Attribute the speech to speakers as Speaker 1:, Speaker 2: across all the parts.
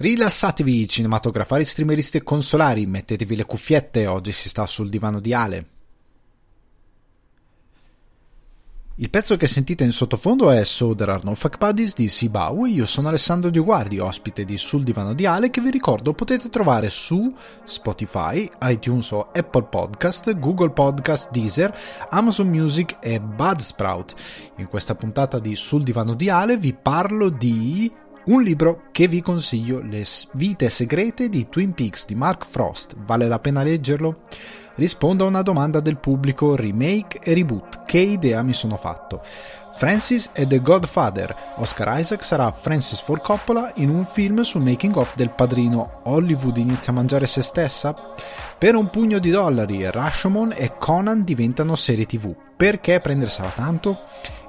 Speaker 1: Rilassatevi cinematografari, streameristi e consolari, mettetevi le cuffiette, oggi si sta sul divano di Ale. Il pezzo che sentite in sottofondo è So There Are No Fuck Buddies di Sibau io sono Alessandro Dioguardi, ospite di Sul Divano di Ale che vi ricordo potete trovare su Spotify, iTunes o Apple Podcast, Google Podcast, Deezer, Amazon Music e Budsprout. In questa puntata di Sul Divano di Ale vi parlo di un libro che vi consiglio, Le vite segrete di Twin Peaks di Mark Frost. Vale la pena leggerlo? Rispondo a una domanda del pubblico, remake e reboot. Che idea mi sono fatto? Francis è The Godfather. Oscar Isaac sarà Francis Ford Coppola in un film sul making of del padrino. Hollywood inizia a mangiare se stessa? Per un pugno di dollari, Rashomon e Conan diventano serie tv. Perché prendersela tanto?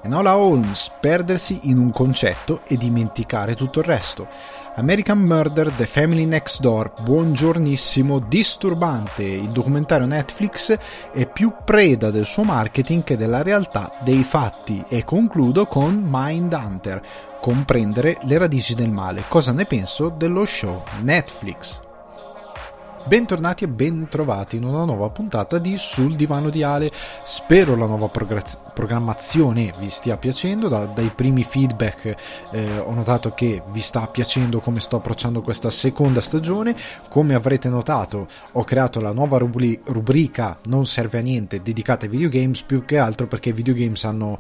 Speaker 1: Enola Holmes perdersi in un concetto e dimenticare tutto il resto. American Murder, The Family Next Door, buongiornissimo, disturbante. Il documentario Netflix è più preda del suo marketing che della realtà dei fatti. E concludo con Mindhunter, comprendere le radici del male. Cosa ne penso dello show Netflix? Bentornati e bentrovati in una nuova puntata di Sul Divano di Ale. Spero la nuova programmazione vi stia piacendo. Da, dai primi feedback eh, ho notato che vi sta piacendo come sto approcciando questa seconda stagione. Come avrete notato, ho creato la nuova rubri- rubrica Non serve a niente dedicata ai videogames, più che altro perché i videogames hanno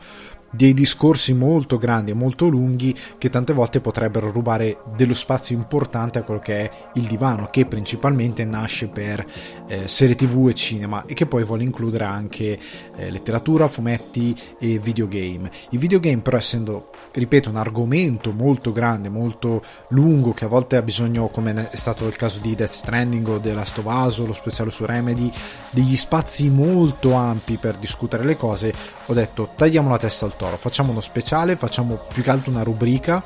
Speaker 1: dei discorsi molto grandi e molto lunghi che tante volte potrebbero rubare dello spazio importante a quello che è il divano, che principalmente nasce per eh, serie tv e cinema e che poi vuole includere anche eh, letteratura, fumetti e videogame. I videogame però essendo, ripeto, un argomento molto grande, molto lungo, che a volte ha bisogno, come è stato il caso di Death Stranding o della Stovaso, lo speciale su Remedy, degli spazi molto ampi per discutere le cose, ho detto tagliamo la testa al toro, facciamo uno speciale, facciamo più che altro una rubrica.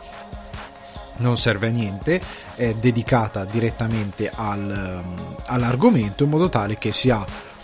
Speaker 1: Non serve a niente, è dedicata direttamente al, all'argomento in modo tale che si ha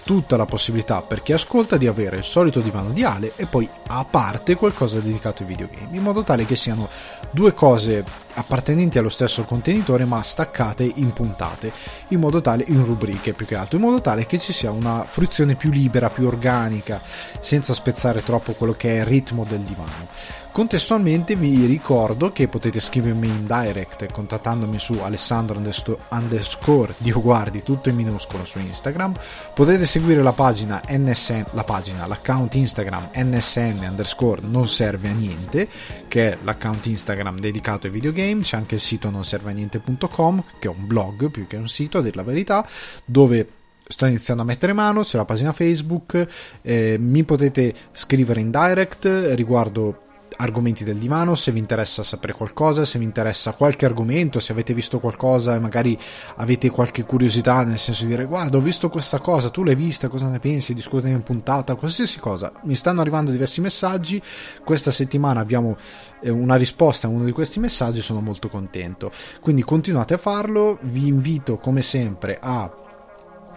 Speaker 1: tutta la possibilità per chi ascolta di avere il solito divano di Ale e poi a parte qualcosa dedicato ai videogame, in modo tale che siano due cose appartenenti allo stesso contenitore ma staccate in puntate, in modo tale in rubriche più che altro, in modo tale che ci sia una fruizione più libera, più organica, senza spezzare troppo quello che è il ritmo del divano. Contestualmente vi ricordo che potete scrivermi in direct contattandomi su alessandro underscore dioguardi tutto in minuscolo su Instagram. Potete seguire la pagina nsn la pagina l'account Instagram nsn underscore non serve a niente che è l'account Instagram dedicato ai videogame. C'è anche il sito non serve a niente.com che è un blog più che un sito a dir la verità dove sto iniziando a mettere mano, c'è la pagina Facebook, eh, mi potete scrivere in direct riguardo argomenti del divano, se vi interessa sapere qualcosa, se vi interessa qualche argomento, se avete visto qualcosa e magari avete qualche curiosità, nel senso di dire guarda ho visto questa cosa, tu l'hai vista, cosa ne pensi, discutene in puntata, qualsiasi cosa. Mi stanno arrivando diversi messaggi, questa settimana abbiamo eh, una risposta a uno di questi messaggi, sono molto contento. Quindi continuate a farlo, vi invito come sempre a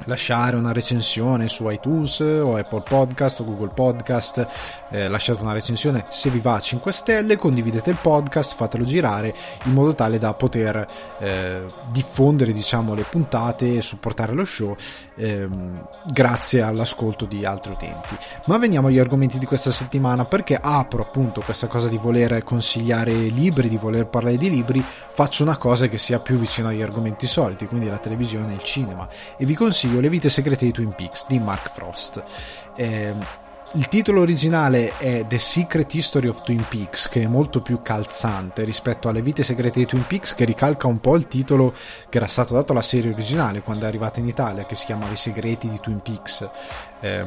Speaker 1: lasciare una recensione su iTunes o Apple Podcast o Google Podcast. Eh, lasciate una recensione se vi va a 5 stelle condividete il podcast fatelo girare in modo tale da poter eh, diffondere diciamo le puntate e supportare lo show ehm, grazie all'ascolto di altri utenti. Ma veniamo agli argomenti di questa settimana perché apro appunto questa cosa di voler consigliare libri di voler parlare di libri faccio una cosa che sia più vicina agli argomenti soliti quindi la televisione e il cinema. E vi consiglio consiglio Le vite segrete di Twin Peaks di Mark Frost. Eh, il titolo originale è The Secret History of Twin Peaks, che è molto più calzante rispetto alle vite segrete di Twin Peaks, che ricalca un po' il titolo che era stato dato alla serie originale quando è arrivata in Italia, che si chiamava I segreti di Twin Peaks. Eh,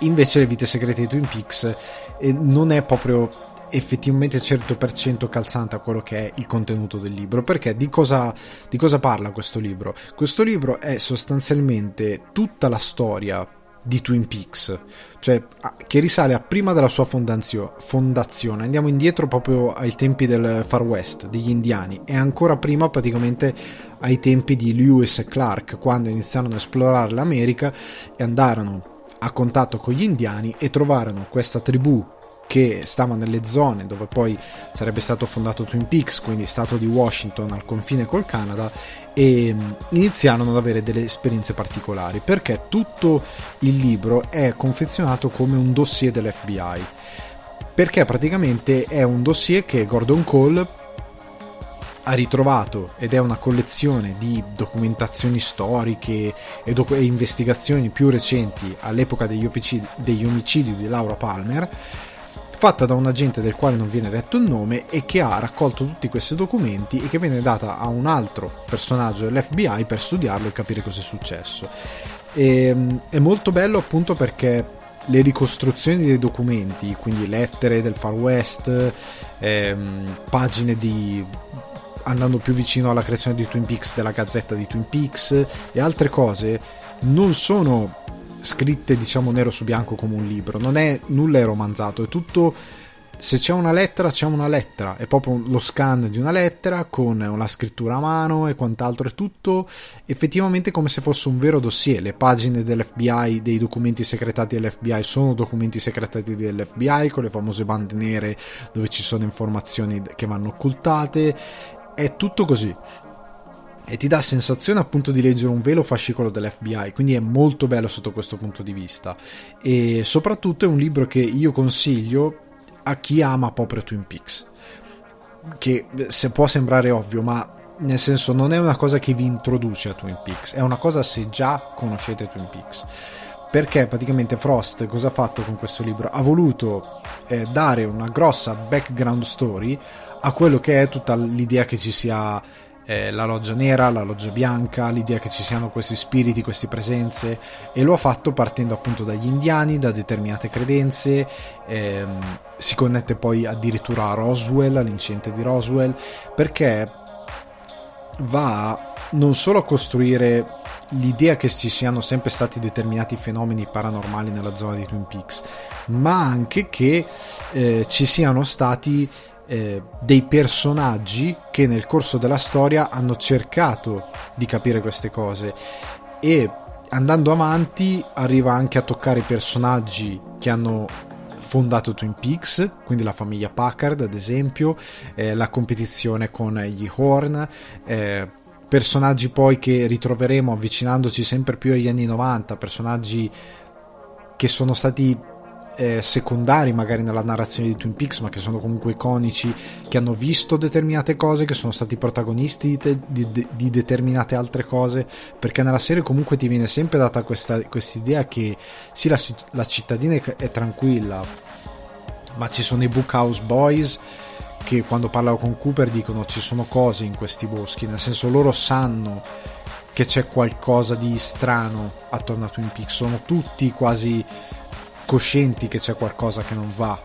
Speaker 1: invece le vite segrete di Twin Peaks eh, non è proprio effettivamente 100% calzante a quello che è il contenuto del libro. Perché di cosa, di cosa parla questo libro? Questo libro è sostanzialmente tutta la storia di Twin Peaks, cioè che risale a prima della sua fondazione. Andiamo indietro proprio ai tempi del Far West, degli indiani, e ancora prima praticamente ai tempi di Lewis e Clark, quando iniziarono a esplorare l'America e andarono a contatto con gli indiani e trovarono questa tribù che stava nelle zone dove poi sarebbe stato fondato Twin Peaks, quindi stato di Washington al confine col Canada, e mm, iniziarono ad avere delle esperienze particolari perché tutto il libro è confezionato come un dossier dell'FBI. Perché praticamente è un dossier che Gordon Cole ha ritrovato ed è una collezione di documentazioni storiche e, doc- e investigazioni più recenti all'epoca degli, omicidi, degli omicidi di Laura Palmer fatta da un agente del quale non viene detto il nome e che ha raccolto tutti questi documenti e che viene data a un altro personaggio dell'FBI per studiarlo e capire cosa è successo. E, ehm, è molto bello appunto perché le ricostruzioni dei documenti, quindi lettere del Far West, ehm, pagine di andando più vicino alla creazione di Twin Peaks della gazzetta di Twin Peaks e altre cose non sono scritte diciamo nero su bianco come un libro, non è nulla è romanzato, è tutto se c'è una lettera c'è una lettera, è proprio lo scan di una lettera con una scrittura a mano e quant'altro, è tutto effettivamente come se fosse un vero dossier, le pagine dell'FBI, dei documenti segretati dell'FBI sono documenti segretati dell'FBI con le famose bande nere dove ci sono informazioni che vanno occultate, è tutto così e ti dà sensazione appunto di leggere un velo fascicolo dell'FBI, quindi è molto bello sotto questo punto di vista e soprattutto è un libro che io consiglio a chi ama proprio Twin Peaks, che se può sembrare ovvio, ma nel senso non è una cosa che vi introduce a Twin Peaks, è una cosa se già conoscete Twin Peaks. Perché praticamente Frost cosa ha fatto con questo libro? Ha voluto eh, dare una grossa background story a quello che è tutta l'idea che ci sia eh, la loggia nera, la loggia bianca, l'idea che ci siano questi spiriti, queste presenze e lo ha fatto partendo appunto dagli indiani, da determinate credenze, ehm, si connette poi addirittura a Roswell, all'incidente di Roswell, perché va non solo a costruire l'idea che ci siano sempre stati determinati fenomeni paranormali nella zona di Twin Peaks, ma anche che eh, ci siano stati eh, dei personaggi che nel corso della storia hanno cercato di capire queste cose. E andando avanti arriva anche a toccare personaggi che hanno fondato Twin Peaks, quindi la famiglia Packard ad esempio, eh, la competizione con gli Horn, eh, personaggi poi che ritroveremo avvicinandoci sempre più agli anni 90, personaggi che sono stati eh, secondari magari nella narrazione di Twin Peaks, ma che sono comunque iconici, che hanno visto determinate cose, che sono stati protagonisti di, di, di determinate altre cose, perché nella serie comunque ti viene sempre data questa idea che sì, la, la cittadina è, è tranquilla, ma ci sono i Bookhouse Boys che quando parlano con Cooper dicono ci sono cose in questi boschi, nel senso loro sanno che c'è qualcosa di strano attorno a Twin Peaks, sono tutti quasi coscienti che c'è qualcosa che non va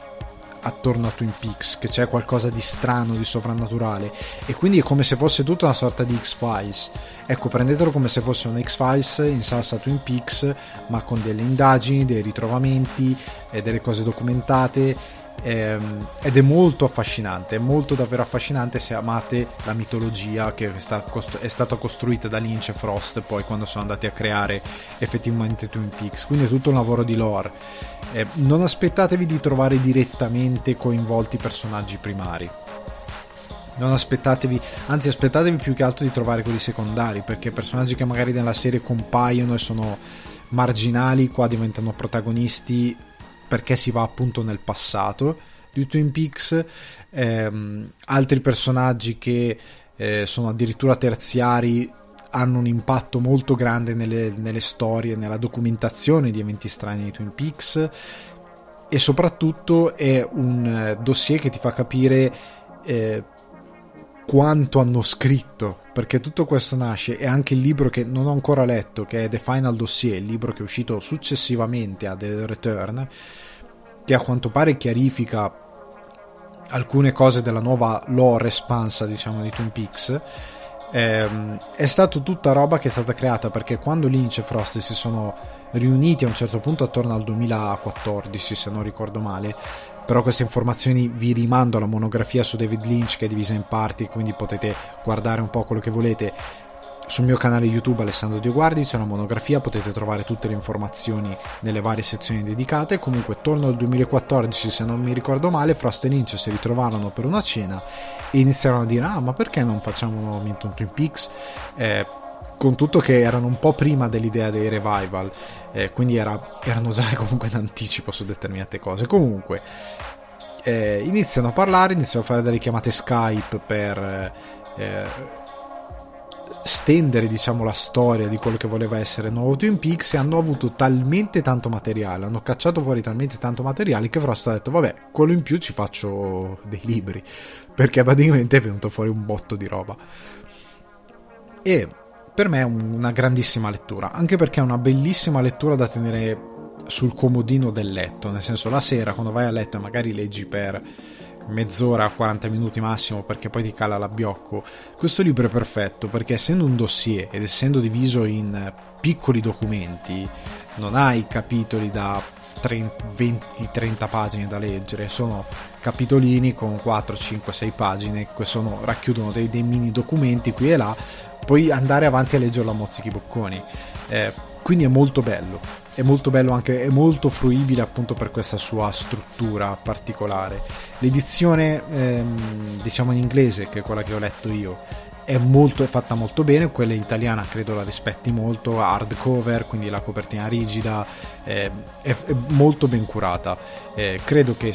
Speaker 1: attorno a Twin Peaks, che c'è qualcosa di strano, di sovrannaturale e quindi è come se fosse tutta una sorta di X-Files. Ecco, prendetelo come se fosse un X-Files in salsa Twin Peaks, ma con delle indagini, dei ritrovamenti, e delle cose documentate ed è molto affascinante, è molto davvero affascinante se amate la mitologia che è stata costruita da Lynch e Frost poi quando sono andati a creare effettivamente Twin Peaks, quindi è tutto un lavoro di lore. Eh, non aspettatevi di trovare direttamente coinvolti i personaggi primari. Non aspettatevi, anzi aspettatevi più che altro di trovare quelli secondari, perché personaggi che magari nella serie compaiono e sono marginali, qua diventano protagonisti perché si va appunto nel passato di Twin Peaks, ehm, altri personaggi che eh, sono addirittura terziari hanno un impatto molto grande nelle, nelle, storie, nella documentazione di eventi strani di Twin Peaks e soprattutto è un eh, dossier che ti fa capire eh, quanto hanno scritto perché tutto questo nasce e anche il libro che non ho ancora letto che è The Final Dossier il libro che è uscito successivamente a The Return che a quanto pare chiarifica alcune cose della nuova lore espansa diciamo di Twin Peaks ehm, è stata tutta roba che è stata creata perché quando Lynch e Frost si sono riuniti a un certo punto attorno al 2014 se non ricordo male però queste informazioni vi rimando alla monografia su David Lynch che è divisa in parti quindi potete guardare un po' quello che volete sul mio canale YouTube Alessandro Dioguardi c'è una monografia, potete trovare tutte le informazioni nelle varie sezioni dedicate. Comunque, torno al 2014, se non mi ricordo male, Frost e Lynch si ritrovarono per una cena e iniziarono a dire: Ah, ma perché non facciamo nuovamente un Twin Peaks? Eh, con tutto che erano un po' prima dell'idea dei revival, eh, quindi era, erano già comunque in anticipo su determinate cose. Comunque, eh, iniziano a parlare, iniziano a fare delle chiamate Skype per eh, stendere diciamo la storia di quello che voleva essere nuovo Twin Peaks e hanno avuto talmente tanto materiale hanno cacciato fuori talmente tanto materiale che Frost ha detto vabbè quello in più ci faccio dei libri perché praticamente è venuto fuori un botto di roba. E per me è una grandissima lettura anche perché è una bellissima lettura da tenere sul comodino del letto nel senso la sera quando vai a letto e magari leggi per mezz'ora, 40 minuti massimo perché poi ti cala l'abbiocco. Questo libro è perfetto perché essendo un dossier ed essendo diviso in piccoli documenti, non hai capitoli da 20-30 pagine da leggere, sono capitolini con 4, 5, 6 pagine che sono, racchiudono dei, dei, mini documenti qui e là, puoi andare avanti a leggerlo a mozzichi bocconi. Eh, quindi è molto bello è molto bello anche, è molto fruibile appunto per questa sua struttura particolare. L'edizione, ehm, diciamo in inglese, che è quella che ho letto io, è, molto, è fatta molto bene, quella italiana credo la rispetti molto, hardcover, quindi la copertina rigida, eh, è, è, molto ben curata. Eh, credo che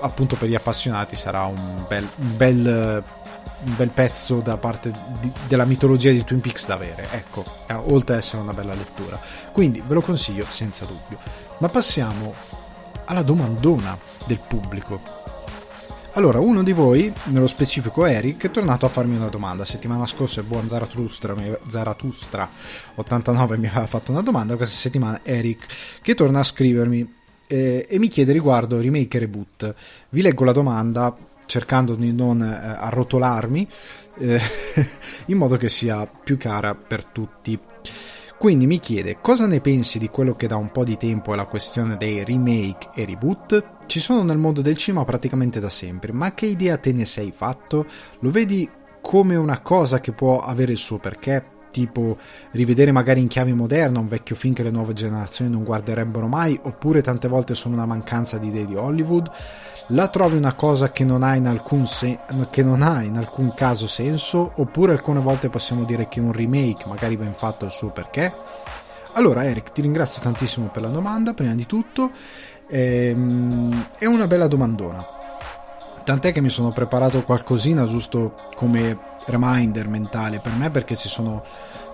Speaker 1: appunto per gli appassionati sarà un bel, un bel un bel pezzo da parte di, della mitologia di Twin Peaks da avere, ecco, eh, oltre ad essere una bella lettura. Quindi ve lo consiglio senza dubbio. Ma passiamo alla domandona del pubblico. Allora, uno di voi, nello specifico Eric, è tornato a farmi una domanda. Settimana scorsa il buon Zaratustra, Zaratustra 89 mi aveva fatto una domanda, questa settimana Eric che torna a scrivermi eh, e mi chiede riguardo remake e reboot. Vi leggo la domanda cercando di non eh, arrotolarmi eh, in modo che sia più cara per tutti. Quindi mi chiede cosa ne pensi di quello che da un po' di tempo è la questione dei remake e reboot? Ci sono nel mondo del cinema praticamente da sempre, ma che idea te ne sei fatto? Lo vedi come una cosa che può avere il suo perché? Tipo rivedere magari in chiave moderna un vecchio film che le nuove generazioni non guarderebbero mai, oppure tante volte sono una mancanza di idee di Hollywood? La trovi una cosa che non, ha in alcun se- che non ha in alcun caso senso, oppure alcune volte possiamo dire che un remake, magari ben fatto, ha il suo perché? Allora, Eric, ti ringrazio tantissimo per la domanda, prima di tutto. Ehm, è una bella domandona. Tant'è che mi sono preparato qualcosina giusto come reminder mentale per me perché ci sono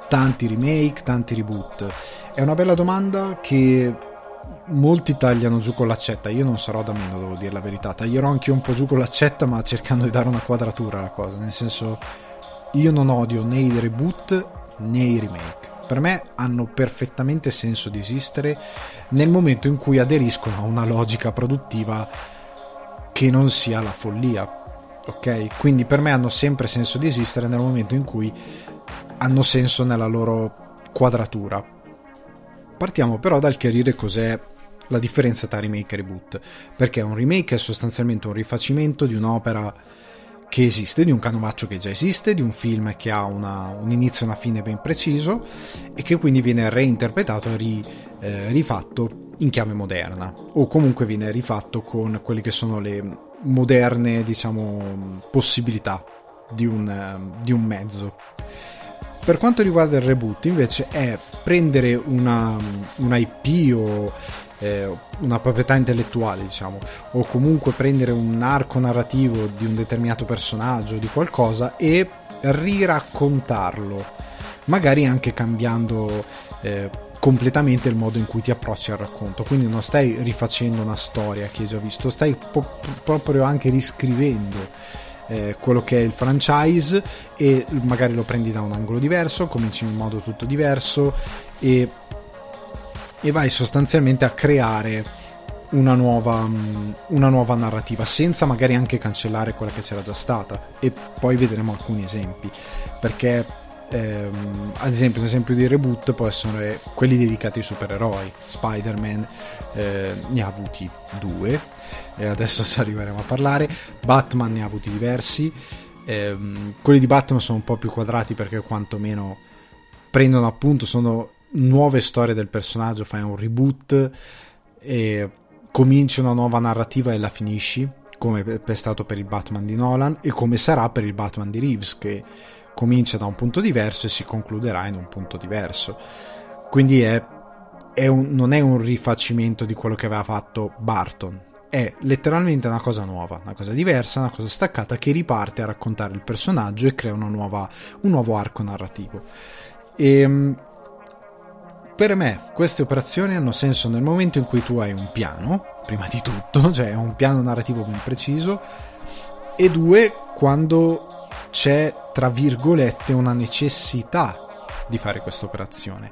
Speaker 1: tanti remake, tanti reboot. È una bella domanda che molti tagliano giù con l'accetta, io non sarò da meno, devo dire la verità. Taglierò anche un po' giù con l'accetta, ma cercando di dare una quadratura alla cosa. Nel senso, io non odio né i reboot né i remake. Per me hanno perfettamente senso di esistere nel momento in cui aderiscono a una logica produttiva che non sia la follia. Ok? Quindi per me hanno sempre senso di esistere nel momento in cui hanno senso nella loro quadratura Partiamo però dal chiarire cos'è la differenza tra remake e reboot, perché un remake è sostanzialmente un rifacimento di un'opera che esiste, di un canovaccio che già esiste, di un film che ha una, un inizio e una fine ben preciso e che quindi viene reinterpretato e ri, eh, rifatto in chiave moderna o comunque viene rifatto con quelle che sono le moderne diciamo possibilità di un, di un mezzo. Per quanto riguarda il reboot, invece, è prendere una, una IP o eh, una proprietà intellettuale, diciamo, o comunque prendere un arco narrativo di un determinato personaggio, di qualcosa, e riraccontarlo, magari anche cambiando eh, completamente il modo in cui ti approcci al racconto. Quindi non stai rifacendo una storia che hai già visto, stai po- proprio anche riscrivendo eh, quello che è il franchise e magari lo prendi da un angolo diverso, cominci in modo tutto diverso e, e vai sostanzialmente a creare una nuova, mm, una nuova narrativa senza magari anche cancellare quella che c'era già stata e poi vedremo alcuni esempi perché ehm, ad esempio un esempio di reboot può essere quelli dedicati ai supereroi Spider-Man eh, ne ha avuti due e adesso ci arriveremo a parlare. Batman ne ha avuti diversi. Eh, quelli di Batman sono un po' più quadrati perché quantomeno prendono appunto, sono nuove storie del personaggio, fai un reboot e cominci una nuova narrativa e la finisci, come è stato per il Batman di Nolan e come sarà per il Batman di Reeves, che comincia da un punto diverso e si concluderà in un punto diverso. Quindi è, è un, non è un rifacimento di quello che aveva fatto Barton, è letteralmente una cosa nuova, una cosa diversa, una cosa staccata che riparte a raccontare il personaggio e crea nuova, un nuovo arco narrativo. E, ehm, per me queste operazioni hanno senso nel momento in cui tu hai un piano, prima di tutto, cioè un piano narrativo ben preciso, e due, quando c'è, tra virgolette, una necessità di fare questa operazione.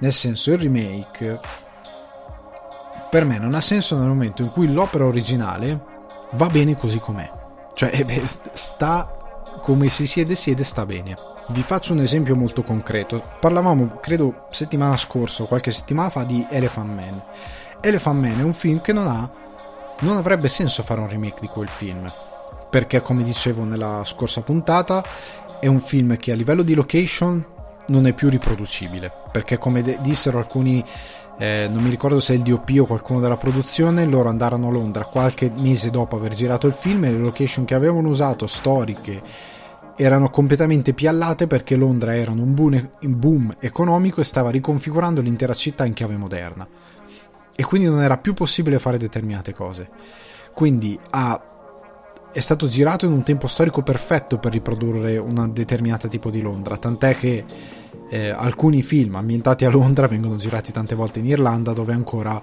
Speaker 1: Nel senso, il remake per me non ha senso nel momento in cui l'opera originale va bene così com'è. Cioè, eh beh, sta come si siede, siede, sta bene. Vi faccio un esempio molto concreto. Parlavamo, credo, settimana scorsa o qualche settimana fa di Elephant Man. Elephant Man è un film che non ha. Non avrebbe senso fare un remake di quel film. Perché, come dicevo nella scorsa puntata, è un film che a livello di location non è più riproducibile. Perché, come de- dissero alcuni. Eh, non mi ricordo se il DOP o qualcuno della produzione, loro andarono a Londra qualche mese dopo aver girato il film e le location che avevano usato, storiche, erano completamente piallate perché Londra era un boom, un economico e stava riconfigurando l'intera città in chiave moderna. E quindi non era più possibile fare determinate cose. Quindi ha, è stato girato in un tempo storico perfetto per riprodurre una determinata tipo di Londra, tant'è che eh, alcuni film ambientati a Londra vengono girati tante volte in Irlanda dove ancora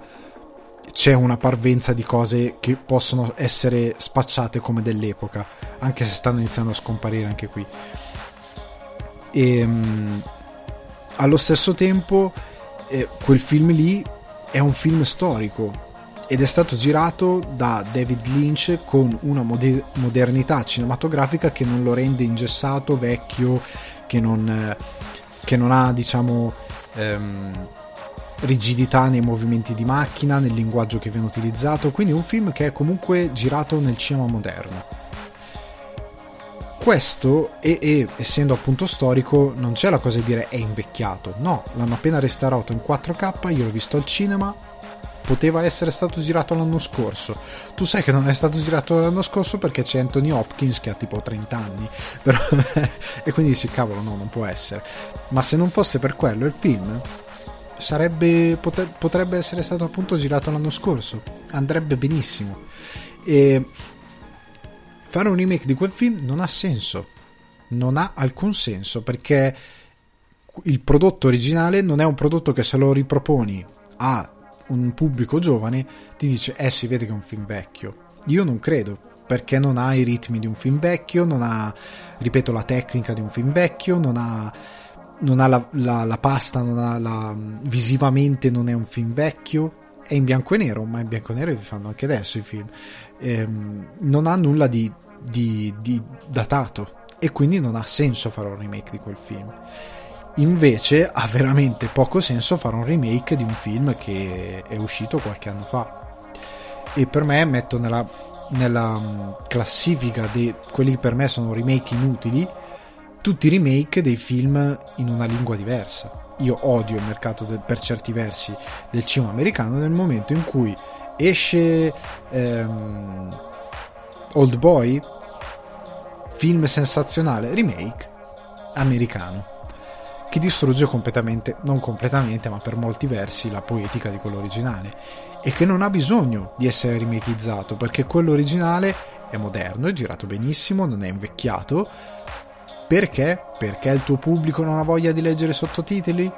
Speaker 1: c'è una parvenza di cose che possono essere spacciate come dell'epoca, anche se stanno iniziando a scomparire anche qui. E um, allo stesso tempo, eh, quel film lì è un film storico ed è stato girato da David Lynch con una moder- modernità cinematografica che non lo rende ingessato, vecchio, che non, eh, che non ha, diciamo. Um, rigidità nei movimenti di macchina, nel linguaggio che viene utilizzato, quindi un film che è comunque girato nel cinema moderno. Questo, e, e, essendo appunto storico, non c'è la cosa di dire è invecchiato, no, l'hanno appena restaurato in 4K, io l'ho visto al cinema, poteva essere stato girato l'anno scorso. Tu sai che non è stato girato l'anno scorso perché c'è Anthony Hopkins che ha tipo 30 anni, però, e quindi dici cavolo no, non può essere. Ma se non fosse per quello il film sarebbe, potre, potrebbe essere stato appunto girato l'anno scorso, andrebbe benissimo. E fare un remake di quel film non ha senso, non ha alcun senso perché il prodotto originale non è un prodotto che se lo riproponi a un pubblico giovane ti dice eh si vede che è un film vecchio. Io non credo perché non ha i ritmi di un film vecchio, non ha, ripeto, la tecnica di un film vecchio, non ha non ha la, la, la pasta, non ha la, visivamente non è un film vecchio, è in bianco e nero, ma in bianco e nero vi fanno anche adesso i film. Ehm, non ha nulla di, di, di datato e quindi non ha senso fare un remake di quel film. Invece ha veramente poco senso fare un remake di un film che è uscito qualche anno fa. E per me metto nella, nella classifica di quelli che per me sono remake inutili tutti i remake dei film in una lingua diversa. Io odio il mercato del, per certi versi del cinema americano nel momento in cui esce ehm, Old Boy, film sensazionale, remake americano che distrugge completamente, non completamente, ma per molti versi la poetica di quello originale e che non ha bisogno di essere remakeizzato perché quello originale è moderno, è girato benissimo, non è invecchiato perché? Perché il tuo pubblico non ha voglia di leggere sottotitoli?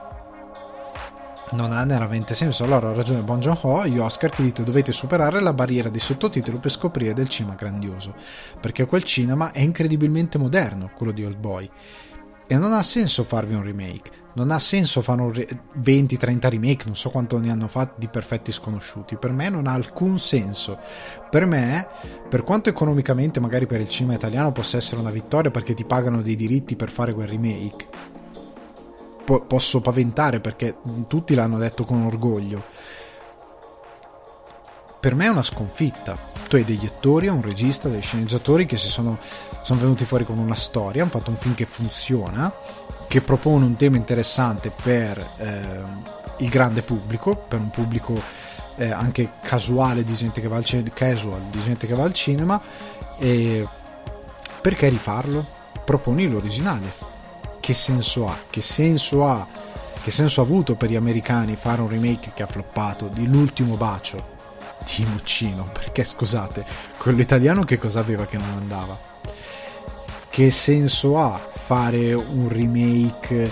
Speaker 1: Non ha veramente senso. Allora ha ragione Bon Joon-ho e Oscar che dite dovete superare la barriera dei sottotitoli per scoprire del cinema grandioso. Perché quel cinema è incredibilmente moderno, quello di Old Boy. E non ha senso farvi un remake. Non ha senso fare un re- 20-30 remake, non so quanto ne hanno fatti di perfetti sconosciuti. Per me non ha alcun senso. Per me, per quanto economicamente magari per il cinema italiano possa essere una vittoria perché ti pagano dei diritti per fare quel remake, po- posso paventare perché tutti l'hanno detto con orgoglio. Per me è una sconfitta. Tu hai degli attori, un regista, dei sceneggiatori che si sono sono venuti fuori con una storia, hanno fatto un film che funziona che propone un tema interessante per eh, il grande pubblico, per un pubblico eh, anche casuale di gente che va al cinema, casual di gente che va al cinema, e perché rifarlo? Proponi l'originale. Che senso ha? Che senso ha? Che senso ha avuto per gli americani fare un remake che ha floppato di L'ultimo bacio di Muccino? Perché scusate, quello italiano che cosa aveva che non andava? Che senso ha fare un remake?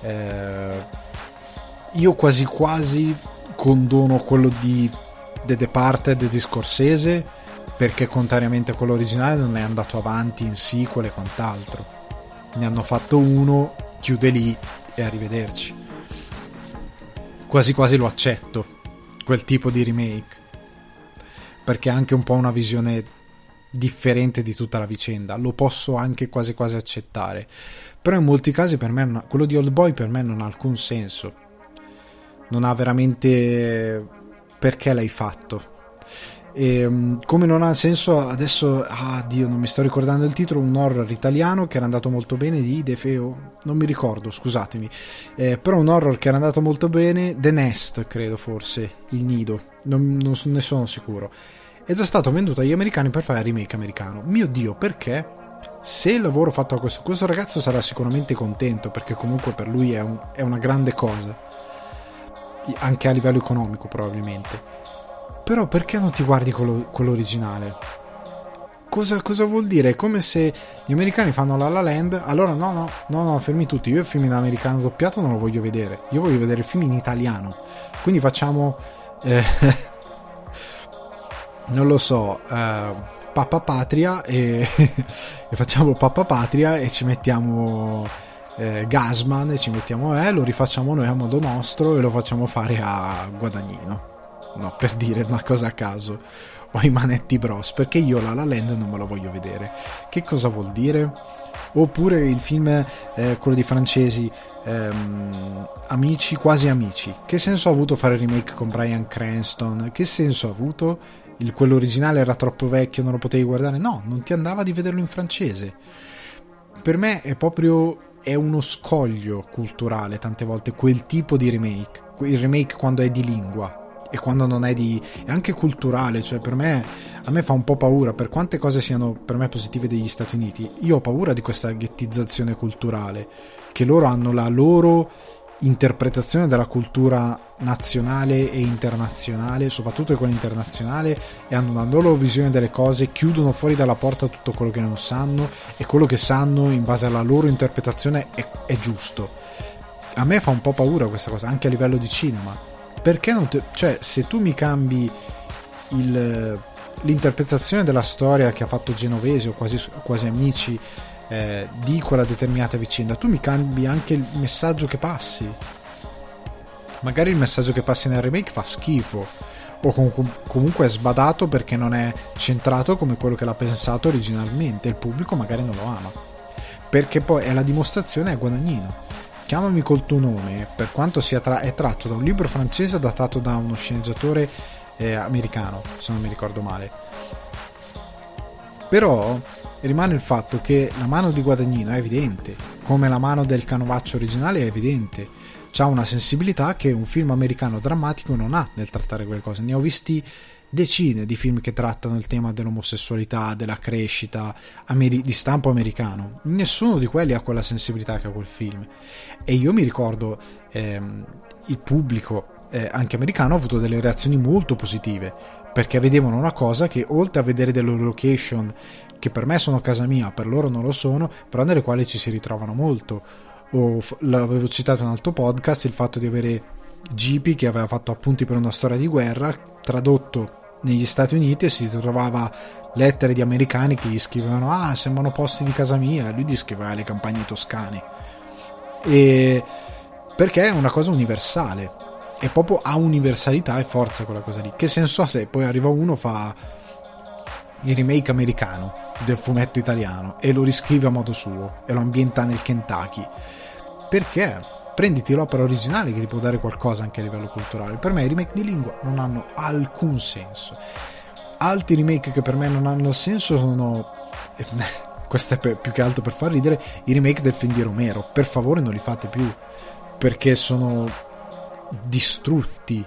Speaker 1: Eh, io quasi quasi condono quello di The Departed di Scorsese perché contrariamente a quello originale non è andato avanti in sequel e quant'altro. Ne hanno fatto uno, chiude lì e arrivederci. Quasi quasi lo accetto, quel tipo di remake, perché ha anche un po' una visione differente di tutta la vicenda, lo posso anche quasi quasi accettare. Però in molti casi per me quello di Old Boy per me non ha alcun senso non ha veramente perché l'hai fatto. E, ehm, come non ha senso adesso, ah Dio, non mi sto ricordando il titolo, un horror italiano che era andato molto bene di De Feo, non mi ricordo, scusatemi, eh, però un horror che era andato molto bene, The Nest, credo forse, Il Nido, non, non ne sono sicuro. È già stato venduto agli americani per fare il remake americano. Mio Dio, perché? Se il lavoro fatto a questo, questo ragazzo sarà sicuramente contento perché comunque per lui è, un, è una grande cosa anche a livello economico probabilmente. Però perché non ti guardi quello, quello? Cosa, cosa, vuol dire? È come se gli americani fanno la La Land, allora no, no, no, no, fermi tutti, io il film in americano doppiato non lo voglio vedere, io voglio vedere il film in italiano. Quindi facciamo... Eh, non lo so... Eh, Pappa Patria e, e facciamo Pappa Patria e ci mettiamo eh, Gasman e ci mettiamo eh, lo rifacciamo noi a modo nostro e lo facciamo fare a Guadagnino. No, per dire una cosa a caso. O ai Manetti Bros, perché io La La Land non me lo voglio vedere. Che cosa vuol dire? Oppure il film, eh, quello di francesi, ehm, Amici, quasi amici. Che senso ha avuto fare il remake con Brian Cranston? Che senso ha avuto? Il, quello originale era troppo vecchio, non lo potevi guardare? No, non ti andava di vederlo in francese. Per me è proprio è uno scoglio culturale tante volte quel tipo di remake. Il remake quando è di lingua e quando non è di. è anche culturale, cioè per me. a me fa un po' paura, per quante cose siano per me positive degli Stati Uniti, io ho paura di questa ghettizzazione culturale, che loro hanno la loro interpretazione della cultura nazionale e internazionale, soprattutto quella internazionale, e hanno una loro visione delle cose, chiudono fuori dalla porta tutto quello che non sanno e quello che sanno in base alla loro interpretazione è, è giusto. A me fa un po' paura questa cosa, anche a livello di cinema. Perché non te, cioè, se tu mi cambi il, l'interpretazione della storia che ha fatto Genovese o quasi, quasi amici eh, di quella determinata vicenda, tu mi cambi anche il messaggio che passi. Magari il messaggio che passi nel remake fa schifo, o com- comunque è sbadato perché non è centrato come quello che l'ha pensato originalmente, il pubblico magari non lo ama. Perché poi è la dimostrazione a Guadagnino. Chiamami col tuo nome, per quanto sia tra- è tratto da un libro francese adattato da uno sceneggiatore eh, americano, se non mi ricordo male. Però rimane il fatto che la mano di Guadagnino è evidente, come la mano del canovaccio originale è evidente. C'ha una sensibilità che un film americano drammatico non ha nel trattare quelle cose. Ne ho visti decine di film che trattano il tema dell'omosessualità, della crescita ameri- di stampo americano. Nessuno di quelli ha quella sensibilità che ha quel film. E io mi ricordo ehm, il pubblico eh, anche americano ha avuto delle reazioni molto positive perché vedevano una cosa che oltre a vedere delle location che per me sono casa mia, per loro non lo sono, però nelle quali ci si ritrovano molto. O l'avevo citato in un altro podcast, il fatto di avere Gipi che aveva fatto appunti per una storia di guerra, tradotto negli Stati Uniti e si trovava lettere di americani che gli scrivevano ah sembrano posti di casa mia e lui descriveva le campagne toscane. E perché è una cosa universale è proprio a universalità e forza quella cosa lì. Che senso ha se poi arriva uno fa il remake americano del fumetto italiano e lo riscrive a modo suo e lo ambienta nel Kentucky. Perché? Prenditi l'opera originale che ti può dare qualcosa anche a livello culturale. Per me i remake di lingua non hanno alcun senso. Altri remake che per me non hanno senso sono questo è più che altro per far ridere, i remake del film di Romero. Per favore non li fate più, perché sono distrutti,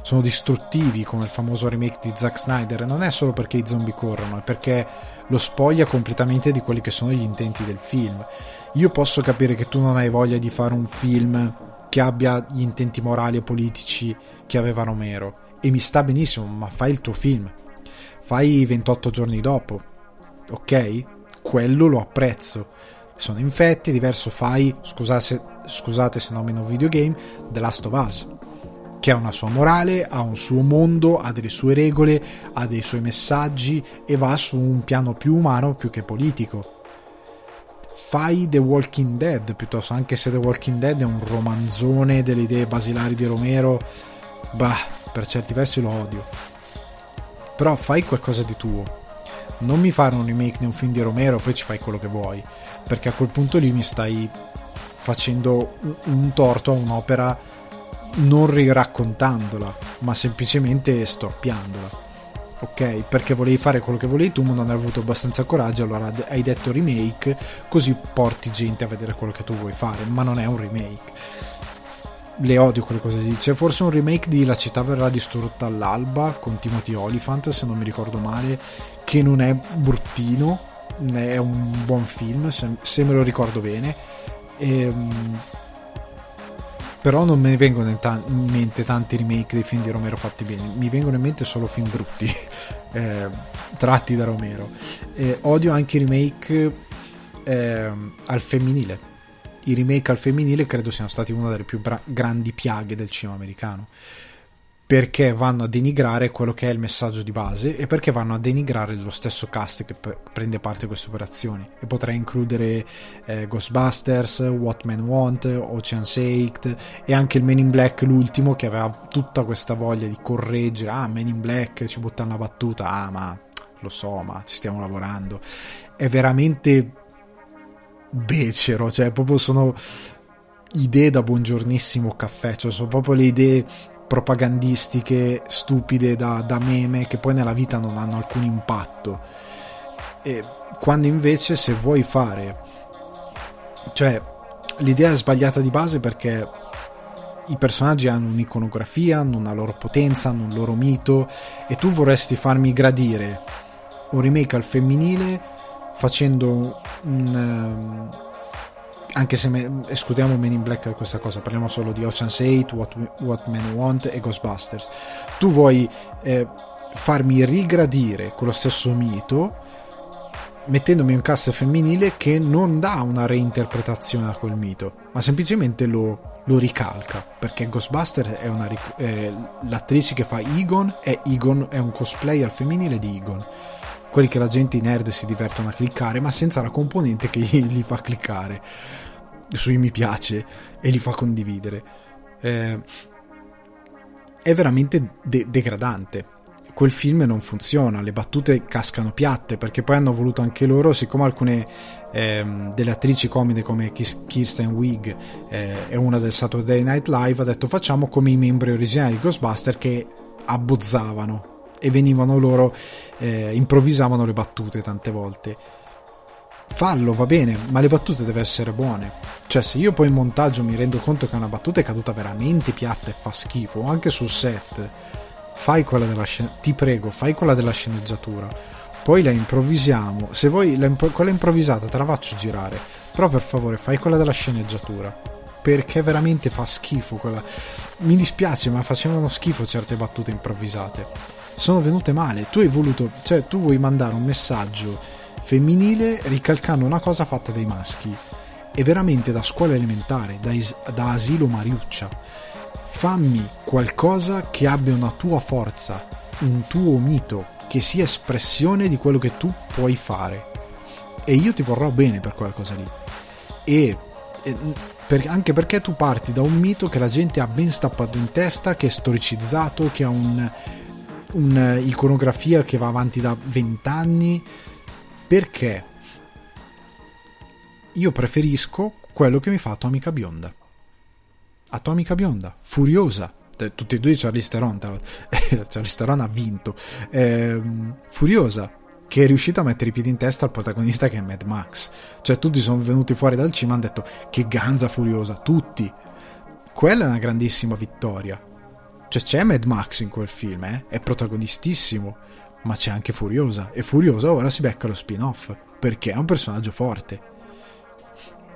Speaker 1: sono distruttivi come il famoso remake di Zack Snyder. Non è solo perché i zombie corrono, è perché lo spoglia completamente di quelli che sono gli intenti del film. Io posso capire che tu non hai voglia di fare un film che abbia gli intenti morali e politici che aveva Romero. E mi sta benissimo, ma fai il tuo film. Fai 28 giorni dopo. Ok? Quello lo apprezzo. Sono infetti, diverso fai, scusate, scusate se nomino videogame, The Last of Us che ha una sua morale, ha un suo mondo, ha delle sue regole, ha dei suoi messaggi e va su un piano più umano più che politico. Fai The Walking Dead piuttosto, anche se The Walking Dead è un romanzone delle idee basilari di Romero, bah, per certi versi lo odio. Però fai qualcosa di tuo. Non mi fare un remake di un film di Romero, poi ci fai quello che vuoi, perché a quel punto lì mi stai facendo un torto a un'opera non riraccontandola, ma semplicemente storpiandola. Ok, perché volevi fare quello che volevi tu, ma non hai avuto abbastanza coraggio, allora hai detto remake, così porti gente a vedere quello che tu vuoi fare, ma non è un remake. Le odio quelle cose lì. C'è forse un remake di La città verrà distrutta all'alba con Timothy Oliphant, se non mi ricordo male, che non è bruttino, è un buon film, se, me lo ricordo bene. Ehm, però non mi vengono in, ta- in, mente tanti remake dei film di Romero fatti bene, mi vengono in mente solo film brutti eh, tratti da Romero. Eh, odio anche i remake eh, al femminile. I remake al femminile credo siano stati una delle più bra- grandi piaghe del cinema americano perché vanno a denigrare quello che è il messaggio di base e perché vanno a denigrare lo stesso cast che p- prende parte a queste operazioni. E potrei includere eh, Ghostbusters, What Men Want, Ocean's 8 e anche il Men in Black, l'ultimo, che aveva tutta questa voglia di correggere. Ah, Men in Black, ci buttano la battuta. Ah, ma lo so, ma ci stiamo lavorando. È veramente becero, cioè proprio sono idee da buongiornissimo caffè, cioè sono proprio le idee propagandistiche stupide da, da, meme che poi nella vita non hanno alcun impatto. E quando invece se vuoi fare, cioè l'idea è sbagliata di base perché i personaggi hanno un'iconografia, hanno una loro potenza, hanno un loro mito e tu vorresti farmi gradire un remake al femminile facendo un, um, anche se me, escludiamo Men in Black da questa cosa, parliamo solo di Ocean's 8, What, What Men Want e Ghostbusters. Tu vuoi eh, farmi rigradire quello stesso mito mettendomi un cast femminile che non dà una reinterpretazione a quel mito, ma semplicemente lo, lo ricalca. Perché Ghostbusters è una, eh, l'attrice che fa Egon è Egon, è un cosplay al femminile di Egon quelli che la gente i nerd si divertono a cliccare, ma senza la componente che gli fa cliccare sui mi piace e li fa condividere. Eh, è veramente de- degradante. Quel film non funziona, le battute cascano piatte perché poi hanno voluto anche loro, siccome alcune ehm, delle attrici comide come Kirsten Wig eh, è una del Saturday Night Live, ha detto facciamo come i membri originali di Ghostbuster che abbozzavano e venivano loro, eh, improvvisavano le battute tante volte fallo, va bene, ma le battute devono essere buone. Cioè, se io poi in montaggio mi rendo conto che una battuta è caduta veramente piatta e fa schifo, anche sul set, fai quella della scena, ti prego, fai quella della sceneggiatura. Poi la improvvisiamo. Se vuoi imp- quella improvvisata te la faccio girare. Però per favore, fai quella della sceneggiatura. Perché veramente fa schifo quella. Mi dispiace, ma facevano schifo certe battute improvvisate. Sono venute male. Tu hai voluto, cioè, tu vuoi mandare un messaggio femminile ricalcando una cosa fatta dai maschi. È veramente da scuola elementare, da, is- da asilo Mariuccia. Fammi qualcosa che abbia una tua forza, un tuo mito, che sia espressione di quello che tu puoi fare. E io ti vorrò bene per quella cosa lì. E, e per, anche perché tu parti da un mito che la gente ha ben stappato in testa, che è storicizzato, che ha un, un'iconografia che va avanti da vent'anni perché io preferisco quello che mi fa Atomica Bionda. Atomica Bionda, furiosa. Tutti e due Charlize Theron, Charlize Theron ha vinto. Eh, furiosa, che è riuscito a mettere i piedi in testa al protagonista che è Mad Max. Cioè tutti sono venuti fuori dal cima e hanno detto che ganza furiosa, tutti. Quella è una grandissima vittoria. Cioè c'è Mad Max in quel film, eh? è protagonistissimo, ma c'è anche Furiosa e Furiosa ora si becca lo spin-off perché è un personaggio forte.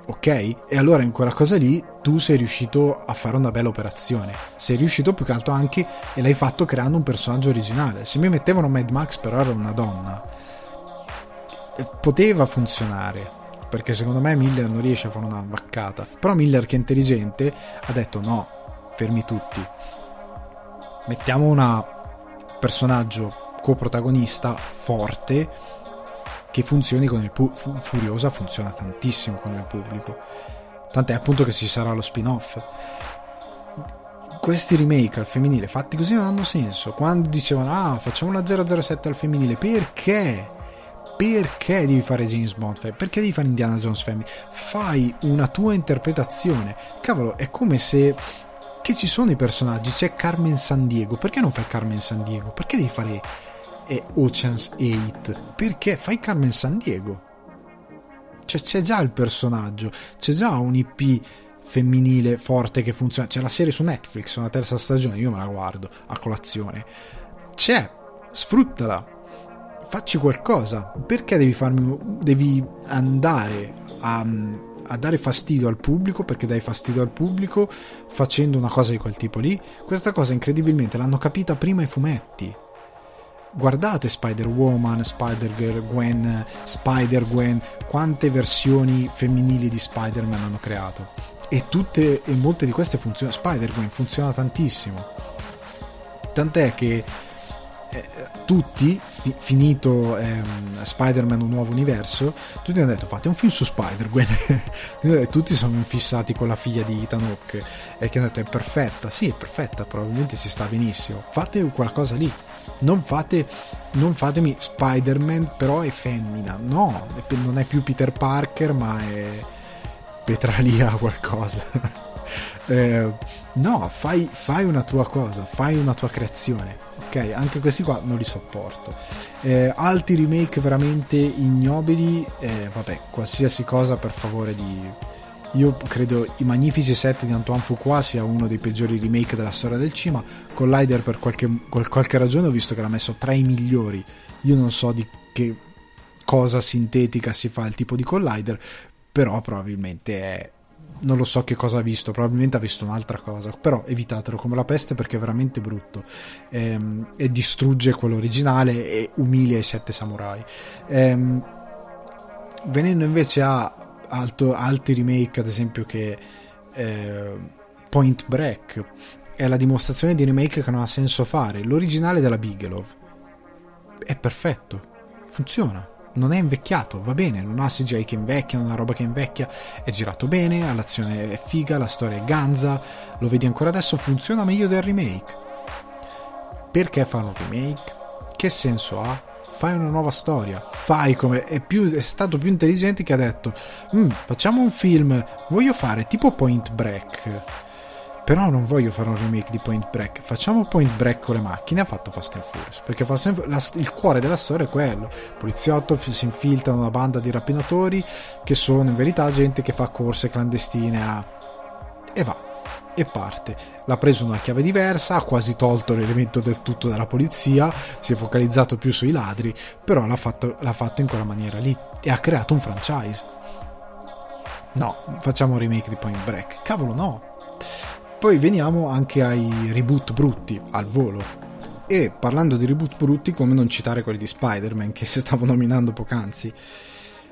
Speaker 1: Ok? E allora in quella cosa lì tu sei riuscito a fare una bella operazione. Sei riuscito più che altro anche e l'hai fatto creando un personaggio originale. Se mi mettevano Mad Max però era una donna, poteva funzionare. Perché secondo me Miller non riesce a fare una vaccata. Però Miller che è intelligente ha detto no, fermi tutti. Mettiamo un personaggio coprotagonista forte che funzioni con il pubblico. Furiosa funziona tantissimo con il pubblico. Tant'è appunto che ci sarà lo spin-off. Questi remake al femminile fatti così non hanno senso. Quando dicevano ah facciamo una 007 al femminile, perché? Perché devi fare James Bond? Perché devi fare Indiana Jones Family? Fai una tua interpretazione. Cavolo, è come se che ci sono i personaggi, c'è Carmen San Diego, perché non fai Carmen San Diego? Perché devi fare è Ocean's 8 perché fai Carmen San Diego cioè c'è già il personaggio. C'è già un IP femminile forte che funziona. C'è la serie su Netflix una terza stagione io me la guardo a colazione. C'è sfruttala. Facci qualcosa. Perché devi farmi devi andare a, a dare fastidio al pubblico perché dai fastidio al pubblico facendo una cosa di quel tipo lì questa cosa incredibilmente l'hanno capita prima i fumetti guardate Spider-Woman, Spider-Girl, Gwen, Spider-Gwen, quante versioni femminili di Spider-Man hanno creato. E tutte e molte di queste funzionano. Spider-Gwen funziona tantissimo. Tant'è che eh, tutti, fi- finito ehm, Spider-Man un nuovo universo, tutti hanno detto fate un film su Spider-Gwen. tutti sono infissati con la figlia di Ethan Hawke e che hanno detto è perfetta. Sì, è perfetta, probabilmente si sta benissimo. Fate qualcosa lì non, fate, non fatemi Spider-Man, però è femmina. No, non è più Peter Parker, ma è Petralia qualcosa. Eh, no, fai, fai, una tua cosa, fai una tua creazione. Ok, anche questi qua non li sopporto. Eh, altri remake veramente ignobili, eh, vabbè, qualsiasi cosa per favore di io credo I Magnifici 7 di Antoine Fuqua sia uno dei peggiori remake della storia del cinema. Collider, per qualche, qualche ragione, ho visto che l'ha messo tra i migliori. Io non so di che cosa sintetica si fa il tipo di Collider, però probabilmente è. Non lo so che cosa ha visto, probabilmente ha visto un'altra cosa, però evitatelo come la peste perché è veramente brutto ehm, e distrugge quello originale e umilia i sette samurai. Ehm, venendo invece a alto, altri remake, ad esempio, che eh, Point Break è la dimostrazione di remake che non ha senso fare. L'originale della Bigelow è perfetto, funziona. Non è invecchiato, va bene, non ha CGI che invecchia, non ha roba che invecchia, è girato bene, l'azione è figa, la storia è ganza, lo vedi ancora adesso, funziona meglio del remake. Perché fare un remake? Che senso ha? fai una nuova storia, fai come è, più, è stato più intelligente che ha detto mm, facciamo un film, voglio fare tipo Point Break. Però non voglio fare un remake di Point Break. Facciamo Point Break con le macchine. Ha fatto Fast and Furious. Perché Fast and, la, il cuore della storia è quello: poliziotto si infiltra in una banda di rapinatori che sono in verità gente che fa corse clandestine a. e va e parte. L'ha preso una chiave diversa, ha quasi tolto l'elemento del tutto dalla polizia, si è focalizzato più sui ladri, però l'ha fatto, l'ha fatto in quella maniera lì e ha creato un franchise. No, facciamo un remake di Point Break. Cavolo, no. Poi veniamo anche ai reboot brutti al volo. E parlando di reboot brutti, come non citare quelli di Spider-Man che stavo nominando poc'anzi.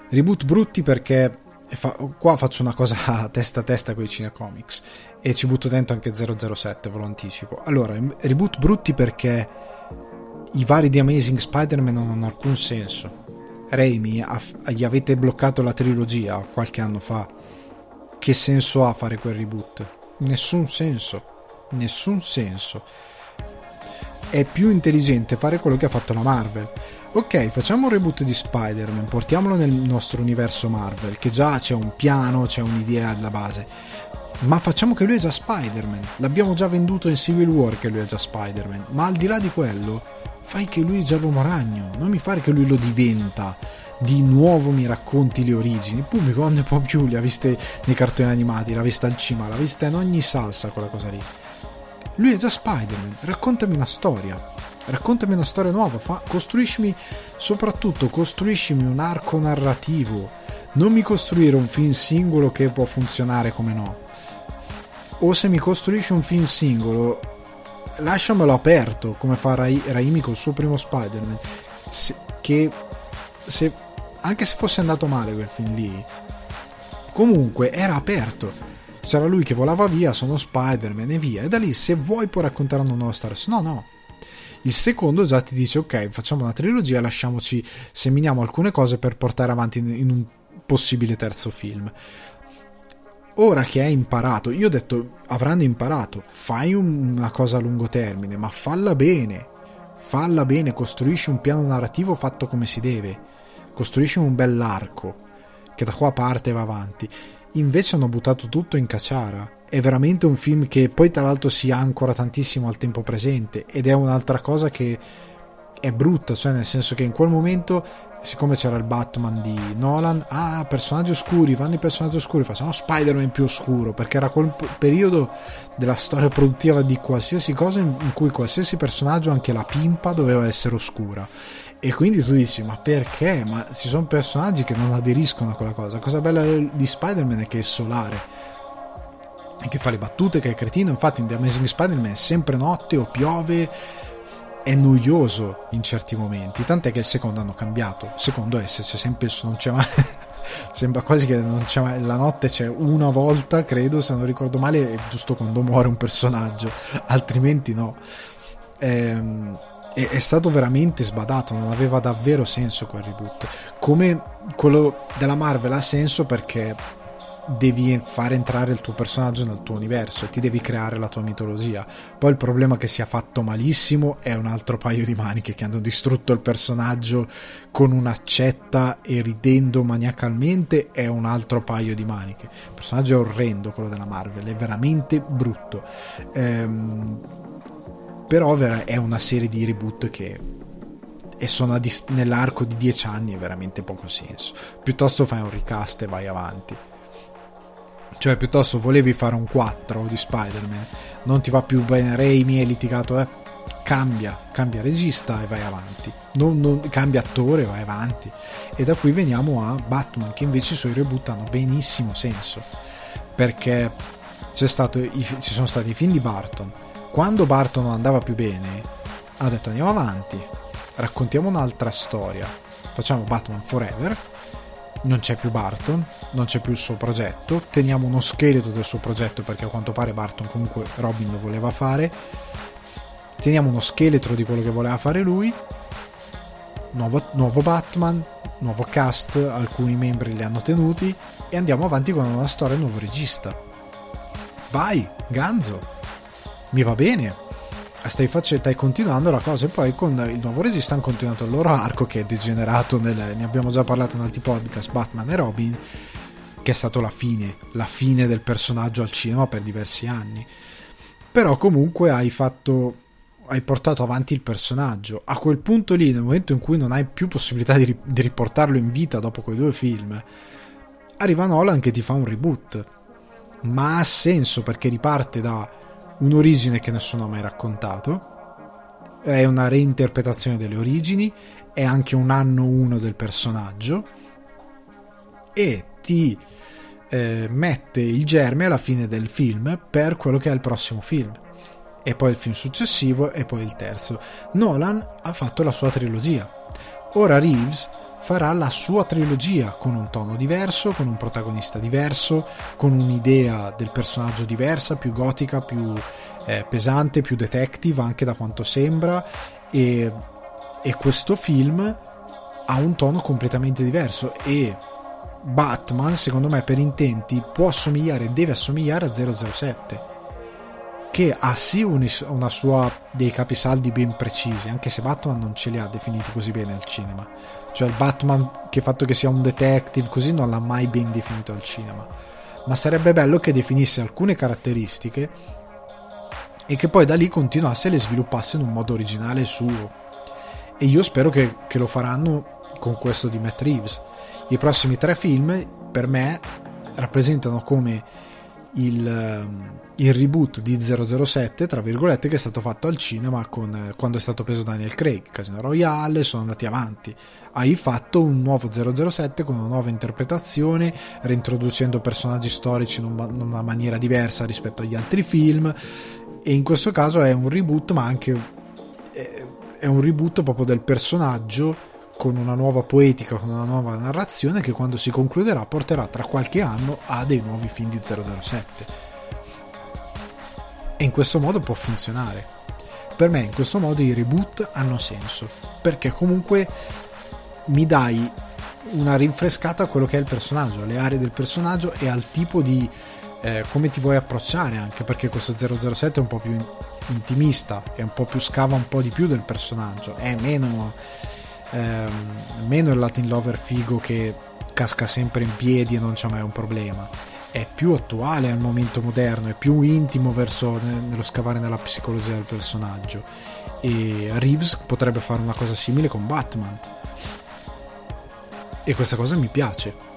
Speaker 1: Reboot brutti perché Fa, qua faccio una cosa testa a testa con i Cinecomics e ci butto dentro anche 007, ve lo anticipo. Allora, reboot brutti perché i vari di Amazing Spider-Man non hanno alcun senso. Raimi, gli avete bloccato la trilogia qualche anno fa. Che senso ha fare quel reboot? Nessun senso. Nessun senso. È più intelligente fare quello che ha fatto la Marvel ok, facciamo un reboot di Spider-Man, portiamolo nel nostro universo Marvel, che già c'è un piano, c'è un'idea alla base. Ma facciamo che lui è già Spider-Man. L'abbiamo già venduto in Civil War che lui è già Spider-Man. Ma al di là di quello, fai che lui sia l'uomo ragno, non mi fare che lui lo diventa. Di nuovo mi racconti le origini. Pubblico non ne può più, le ha viste nei cartoni animati, l'ha vista al cinema, l'ha vista in ogni salsa quella cosa lì. Lui è già Spider-Man, raccontami una storia. Raccontami una storia nuova, fa, costruiscimi, soprattutto costruiscimi un arco narrativo. Non mi costruire un film singolo che può funzionare come no. O se mi costruisci un film singolo, lasciamelo aperto come fa Ra- Raimi col suo primo Spider-Man se, che se, anche se fosse andato male quel film lì comunque era aperto. C'era lui che volava via sono Spider-Man e via e da lì se vuoi puoi raccontare una nuova storia. No no. Il secondo già ti dice ok facciamo una trilogia lasciamoci seminiamo alcune cose per portare avanti in, un possibile terzo film. Ora che hai imparato, io ho detto avranno imparato, fai una cosa a lungo termine, ma falla bene, falla bene, costruisci un piano narrativo fatto come si deve, costruisci un bell'arco che da qua parte e va avanti. Invece hanno buttato tutto in cacciara. È veramente un film che poi tra l'altro si ancora tantissimo al tempo presente ed è un'altra cosa che è brutta, cioè nel senso che in quel momento siccome c'era il Batman di Nolan, ah, personaggi oscuri, vanno i personaggi oscuri, facciamo Spider-Man più oscuro, perché era quel periodo della storia produttiva di qualsiasi cosa in cui qualsiasi personaggio, anche la pimpa, doveva essere oscura. E quindi tu dici, ma perché? Ma ci sono personaggi che non aderiscono a quella cosa. La cosa bella di Spider-Man è che è solare. E che fa le battute, che è cretino. Infatti in The Amazing Spider-Man è sempre notte o piove è noioso in certi momenti, tant'è che il secondo hanno cambiato. Il secondo è se c'è sempre non c'è mai sembra quasi che non c'è mai la notte c'è una volta, credo, se non ricordo male, è giusto quando muore un personaggio, altrimenti no. Ehm, è, è stato veramente sbadato, non aveva davvero senso quel reboot. Come quello della Marvel ha senso perché devi fare entrare il tuo personaggio nel tuo universo e ti devi creare la tua mitologia. Poi il problema che sia fatto malissimo è un altro paio di maniche che hanno distrutto il personaggio con un'accetta e ridendo maniacalmente è un altro paio di maniche. Il personaggio è orrendo quello della Marvel, è veramente brutto. Ehm, però è una serie di reboot che e sono dist- nell'arco di dieci anni è veramente poco senso. Piuttosto fai un recast e vai avanti. Cioè, piuttosto volevi fare un 4 di Spider-Man, non ti va più bene Raimi, hai litigato, eh? Cambia, cambia regista e vai avanti. Non, non, cambia attore e vai avanti. E da qui veniamo a Batman, che invece i suoi reboot hanno benissimo senso. Perché i, ci sono stati i film di Barton. Quando Barton non andava più bene, ha detto andiamo avanti, raccontiamo un'altra storia. Facciamo Batman Forever non c'è più Barton, non c'è più il suo progetto, teniamo uno scheletro del suo progetto perché a quanto pare Barton comunque Robin lo voleva fare, teniamo uno scheletro di quello che voleva fare lui, nuovo, nuovo Batman, nuovo cast, alcuni membri li hanno tenuti e andiamo avanti con una storia nuovo regista. Vai, Ganzo, mi va bene. Stai, facendo, stai continuando la cosa. E poi con il nuovo regista hanno continuato il loro arco che è degenerato nel, ne abbiamo già parlato in altri podcast Batman e Robin che è stato la fine la fine del personaggio al cinema per diversi anni. Però comunque hai fatto hai portato avanti il personaggio. A quel punto lì nel momento in cui non hai più possibilità di, di riportarlo in vita dopo quei due film arriva Nolan che ti fa un reboot. Ma ha senso perché riparte da un'origine che nessuno ha mai raccontato, è una reinterpretazione delle origini, è anche un anno uno del personaggio e ti eh, mette il germe alla fine del film per quello che è il prossimo film e poi il film successivo e poi il terzo. Nolan ha fatto la sua trilogia. Ora Reeves farà la sua trilogia con un tono diverso, con un protagonista diverso, con un'idea del personaggio diversa, più gotica, più eh, pesante, più detective anche da quanto sembra. E, e questo film ha un tono completamente diverso. E Batman secondo me per intenti può assomigliare, deve assomigliare a 007 che ha sì una sua dei capisaldi ben precisi anche se Batman non ce li ha definiti così bene al cinema cioè il Batman che fatto che sia un detective così non l'ha mai ben definito al cinema ma sarebbe bello che definisse alcune caratteristiche e che poi da lì continuasse e le sviluppasse in un modo originale suo e io spero che, che lo faranno con questo di Matt Reeves. I prossimi tre film per me rappresentano come il, ehm, il, reboot di 007, tra virgolette, che è stato fatto al cinema con, quando è stato preso Daniel Craig, Casino Royale, sono andati avanti. Hai fatto un nuovo 007 con una nuova interpretazione, reintroducendo personaggi storici in, una maniera diversa rispetto agli altri film. E in questo caso è un reboot, ma anche è un reboot proprio del personaggio con una nuova poetica, con una nuova narrazione che quando si concluderà porterà tra qualche anno a dei nuovi film di 007. E in questo modo può funzionare. Per me in questo modo i reboot hanno senso, perché comunque mi dai una rinfrescata a quello che è il personaggio, alle aree del personaggio e al tipo di eh, come ti vuoi approcciare anche perché questo 007 è un po' più intimista, è un po' più scava un po' di più del personaggio, è meno, ehm, meno il Latin Lover figo che casca sempre in piedi e non c'è mai un problema. È più attuale al momento moderno, è più intimo verso nello scavare nella psicologia del personaggio. E Reeves potrebbe fare una cosa simile con Batman. E questa cosa mi piace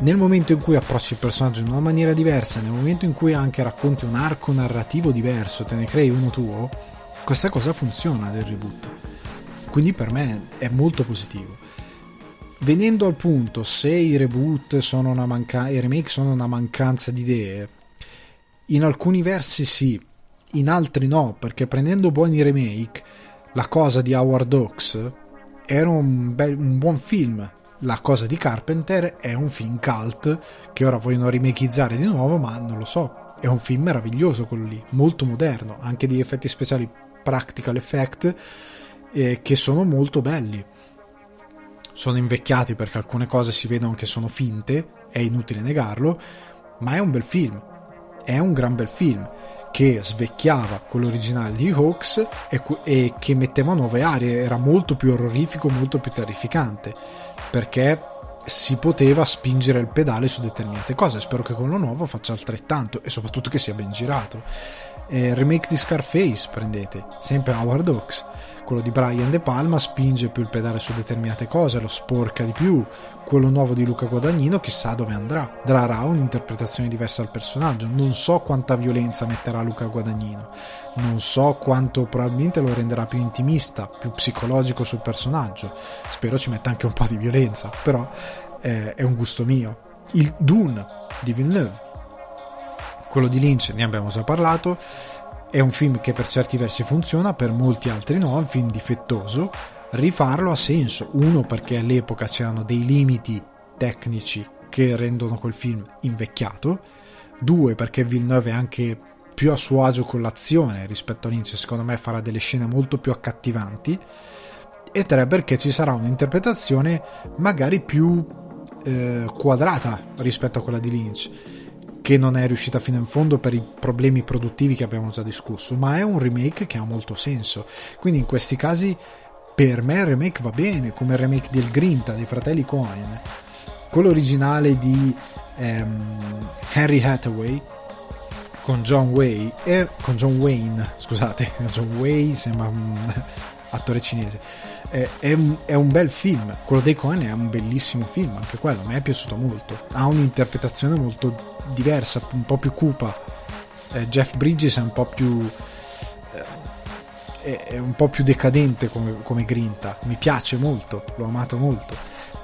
Speaker 1: nel momento in cui approcci il personaggio in una maniera diversa, nel momento in cui anche racconti un arco narrativo diverso, te ne crei uno tuo, questa cosa funziona del reboot. Quindi per me è molto positivo. Venendo al punto, se i reboot sono una mancanza, i remake sono una mancanza di idee, in alcuni versi sì, in altri no, perché prendendo buoni remake, la cosa di Howard Hawks era un, bel, un buon film, la cosa di Carpenter è un film cult che ora vogliono remakizzare di nuovo, ma non lo so. È un film meraviglioso quello lì, molto moderno, anche di effetti speciali practical effect eh, che sono molto belli. Sono invecchiati perché alcune cose si vedono che sono finte, è inutile negarlo, ma è un bel film. È un gran bel film che svecchiava quello originale di Hawks e, e che metteva nuove aree, era molto più orrorifico, molto più terrificante perché si poteva spingere il pedale su determinate cose. Spero che quello nuovo faccia altrettanto e soprattutto che sia ben girato. Eh, remake di Scarface, prendete, sempre Howard Hawks. Quello di Brian De Palma spinge più il pedale su determinate cose, lo sporca di più. Quello nuovo di Luca Guadagnino chissà dove andrà. Darà un'interpretazione diversa al personaggio. Non so quanta violenza metterà Luca Guadagnino. Non so quanto probabilmente lo renderà più intimista, più psicologico sul personaggio. Spero ci metta anche un po' di violenza, però eh, è un gusto mio. Il Dune di Villeneuve. Quello di Lynch ne abbiamo già parlato è un film che per certi versi funziona, per molti altri no, è un film difettoso. Rifarlo ha senso, uno perché all'epoca c'erano dei limiti tecnici che rendono quel film invecchiato, due perché Villeneuve è anche più a suo agio con l'azione rispetto a Lynch, secondo me farà delle scene molto più accattivanti, e tre perché ci sarà un'interpretazione magari più eh, quadrata rispetto a quella di Lynch che non è riuscita fino in fondo per i problemi produttivi che abbiamo già discusso, ma è un remake che ha molto senso. Quindi in questi casi per me il remake va bene, come il remake del Grinta dei fratelli Cohen. Quello originale di ehm, Harry Hathaway con John Wayne, eh, con John Wayne, scusate, John Wayne sembra un attore cinese. Eh, è, un, è, un, bel film, quello dei Cohen è un bellissimo film, anche quello, a me è piaciuto molto. Ha un'interpretazione molto diversa, un po' più cupa. Eh, Jeff Bridges è un po' più eh, è un po' più decadente come, come, grinta. Mi piace molto, l'ho amato molto.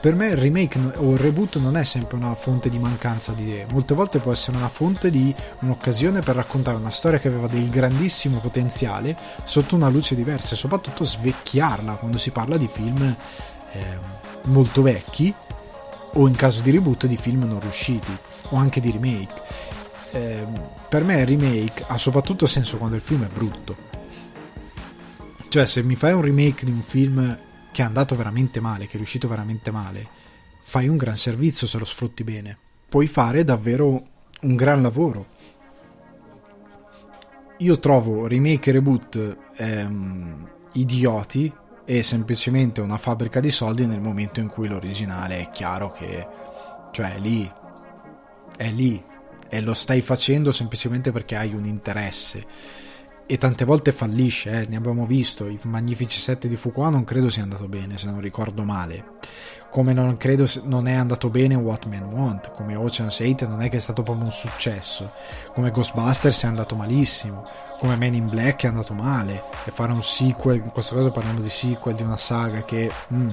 Speaker 1: Per me il remake o il reboot non è sempre una fonte di mancanza di idee, molte volte può essere una fonte di un'occasione per raccontare una storia che aveva del grandissimo potenziale sotto una luce diversa e soprattutto svecchiarla quando si parla di film eh, molto vecchi o in caso di reboot di film non riusciti o anche di remake. Eh, per me il remake ha soprattutto senso quando il film è brutto. Cioè, se mi fai un remake di un film che è andato veramente male, che è riuscito veramente male, fai un gran servizio se lo sfrutti bene. Puoi fare davvero un gran lavoro. Io trovo remake e reboot ehm, idioti e semplicemente una fabbrica di soldi nel momento in cui l'originale è chiaro che cioè lì è lì e lo stai facendo semplicemente perché hai un interesse. E tante volte fallisce, eh, ne abbiamo visto, i Magnifici 7 di Fuqua non credo sia andato bene, se non ricordo male, come non credo non è andato bene What Men Want, come Ocean's 8 non è che è stato proprio un successo, come Ghostbusters è andato malissimo, come Men in Black è andato male, e fare un sequel, in questo caso parliamo di sequel di una saga che... Mm,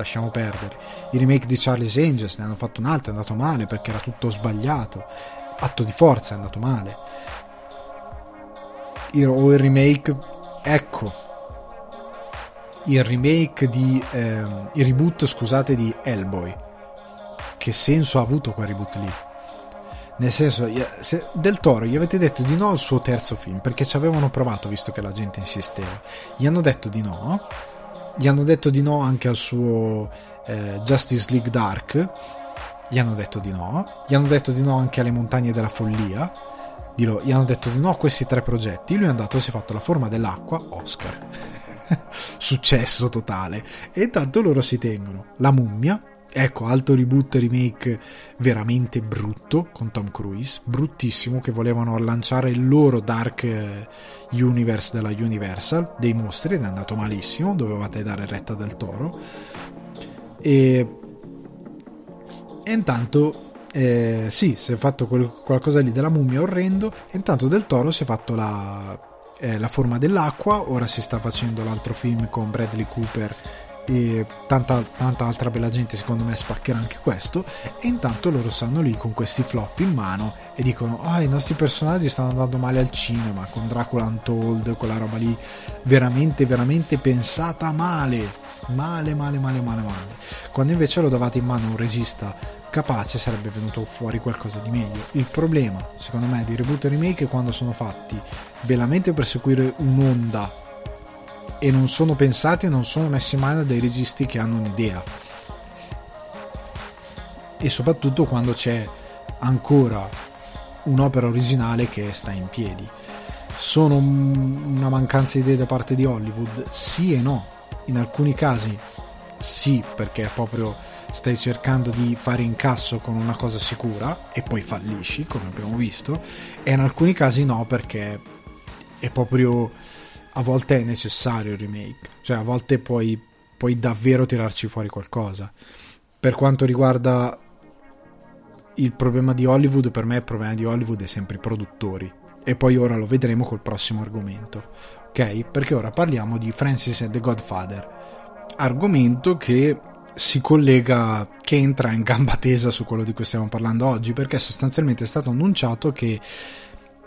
Speaker 1: lasciamo perdere. I remake di Charlie's Angels ne hanno fatto un altro, è andato male perché era tutto sbagliato. Atto di forza è andato male. O il remake ecco. Il remake di eh, il reboot scusate di Hellboy. Che senso ha avuto quel reboot lì? Nel senso se del Toro gli avete detto di no al suo terzo film perché ci avevano provato visto che la gente insisteva. Gli hanno detto di no gli hanno detto di no anche al suo eh, Justice League Dark. Gli hanno detto di no. Gli hanno detto di no anche alle montagne della follia. Gli hanno detto di no a questi tre progetti, lui è andato e si è fatto la forma dell'acqua, Oscar. Successo totale. E intanto loro si tengono. La mummia, ecco, alto reboot remake veramente brutto con Tom Cruise, bruttissimo, che volevano lanciare il loro Dark eh, Universe della Universal, dei mostri, ed è andato malissimo, dovevate dare retta del toro. E, e intanto eh, sì, si è fatto quel, qualcosa lì della mummia orrendo e intanto del toro si è fatto la, eh, la forma dell'acqua, ora si sta facendo l'altro film con Bradley Cooper e tanta, tanta altra bella gente secondo me spaccherà anche questo. E intanto loro stanno lì con questi flop in mano e dicono ah i nostri personaggi stanno andando male al cinema con Dracula Untold quella roba lì veramente veramente pensata male. Male male male male male. Quando invece lo davate in mano a un regista capace sarebbe venuto fuori qualcosa di meglio. Il problema, secondo me, di reboot e remake è quando sono fatti bellamente per seguire un'onda e non sono pensati e non sono messi in mano dai registi che hanno un'idea. E soprattutto quando c'è ancora un'opera originale che sta in piedi. Sono una mancanza di idee da parte di Hollywood? Sì e no. In alcuni casi sì, perché proprio stai cercando di fare incasso con una cosa sicura e poi fallisci, come abbiamo visto, e in alcuni casi no perché è proprio a volte è necessario il remake, cioè a volte puoi, puoi davvero tirarci fuori qualcosa. Per quanto riguarda il problema di Hollywood, per me il problema di Hollywood è sempre i produttori. E poi ora lo vedremo col prossimo argomento. Ok? Perché ora parliamo di Francis and the Godfather. Argomento che si collega, che entra in gamba tesa su quello di cui stiamo parlando oggi, perché sostanzialmente è stato annunciato che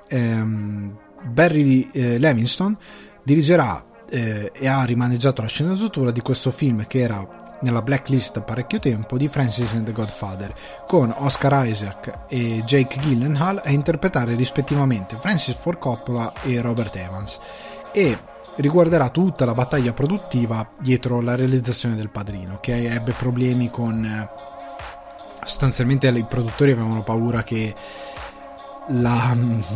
Speaker 1: ehm, Barry eh, Levinston dirigerà eh, e ha rimaneggiato la sceneggiatura di questo film che era nella blacklist parecchio tempo di Francis and the Godfather, con Oscar Isaac e Jake Gyllenhaal a interpretare rispettivamente Francis Ford Coppola e Robert Evans. E riguarderà tutta la battaglia produttiva dietro la realizzazione del padrino, che ebbe problemi con... Eh, sostanzialmente i produttori avevano paura che la,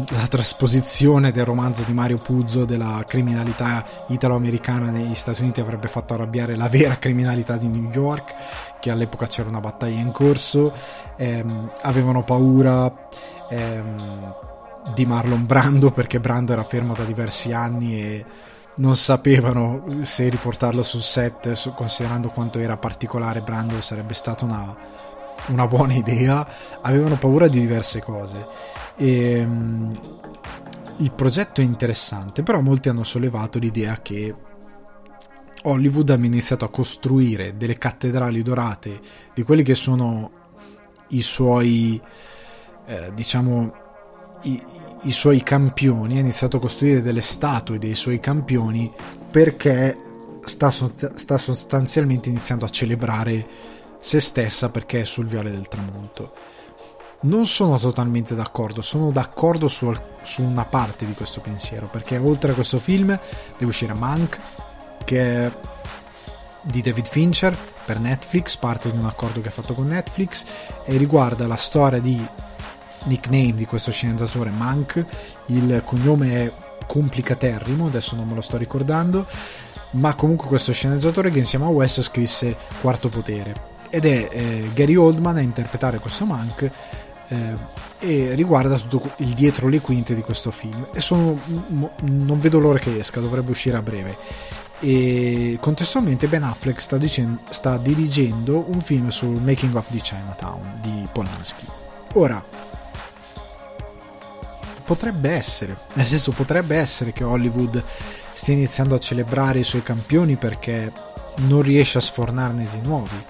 Speaker 1: la, trasposizione del romanzo di Mario Puzzo della criminalità italo-americana negli Stati Uniti avrebbe fatto arrabbiare la vera criminalità di New York, che all'epoca c'era una battaglia in corso, ehm, avevano paura ehm, di Marlon Brando perché Brando era fermo da diversi anni e non sapevano se riportarlo sul set, considerando quanto era particolare Brando sarebbe stata una, una buona idea, avevano paura di diverse cose. E, um, il progetto è interessante, però molti hanno sollevato l'idea che Hollywood abbia iniziato a costruire delle cattedrali dorate di quelli che sono i suoi, eh, diciamo, i, i suoi campioni, ha iniziato a costruire delle statue dei suoi campioni perché sta, sta sostanzialmente iniziando a celebrare se stessa perché è sul viale del tramonto. Non sono totalmente d'accordo, sono d'accordo su, su, una parte di questo pensiero, perché oltre a questo film deve uscire Mank, che è di David Fincher per Netflix, parte di un accordo che ha fatto con Netflix e riguarda la storia di nickname di questo sceneggiatore Mank, il cognome è complicaterrimo, adesso non me lo sto ricordando, ma comunque questo sceneggiatore che insieme a Wes scrisse Quarto Potere. Ed è eh, Gary Oldman a interpretare questo Mank eh, e riguarda tutto il dietro le quinte di questo film. E sono, non vedo l'ora che esca, dovrebbe uscire a breve. E contestualmente Ben Affleck sta, dicendo, sta dirigendo un film sul making of di Chinatown di Polanski. Ora potrebbe essere nel senso potrebbe essere che Hollywood stia iniziando a celebrare i suoi campioni perché non riesce a sfornarne di nuovi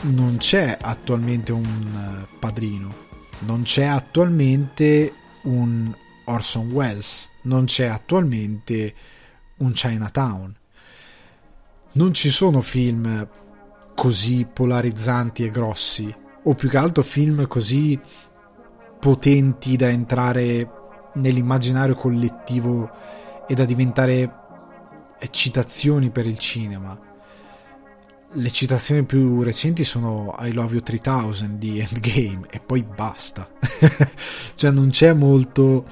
Speaker 1: non c'è attualmente un padrino. Non c'è attualmente un Orson Welles, non c'è attualmente un Chinatown. Non ci sono film così polarizzanti e grossi, o più che altro film così potenti da entrare nell'immaginario collettivo e da diventare citazioni per il cinema le citazioni più recenti sono I Love You 3000 di Endgame e poi basta. cioè non c'è molto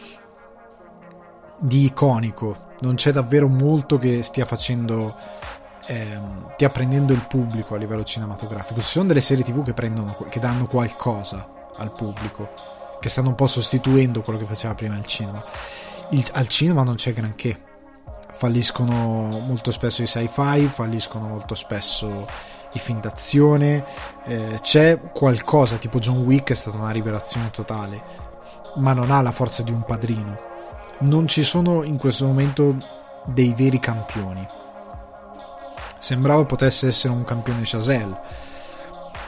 Speaker 1: di iconico, non c'è davvero molto che stia facendo ehm, stia prendendo il pubblico a livello cinematografico. Ci sono delle serie TV che prendono che danno qualcosa al pubblico, che stanno un po' sostituendo quello che faceva prima il cinema. Il, al cinema non c'è granché falliscono molto spesso i sci-fi, falliscono molto spesso i film d'azione, eh, c'è qualcosa tipo John Wick è stata una rivelazione totale, ma non ha la forza di un padrino. Non ci sono in questo momento dei veri campioni. Sembrava potesse essere un campione Chazelle,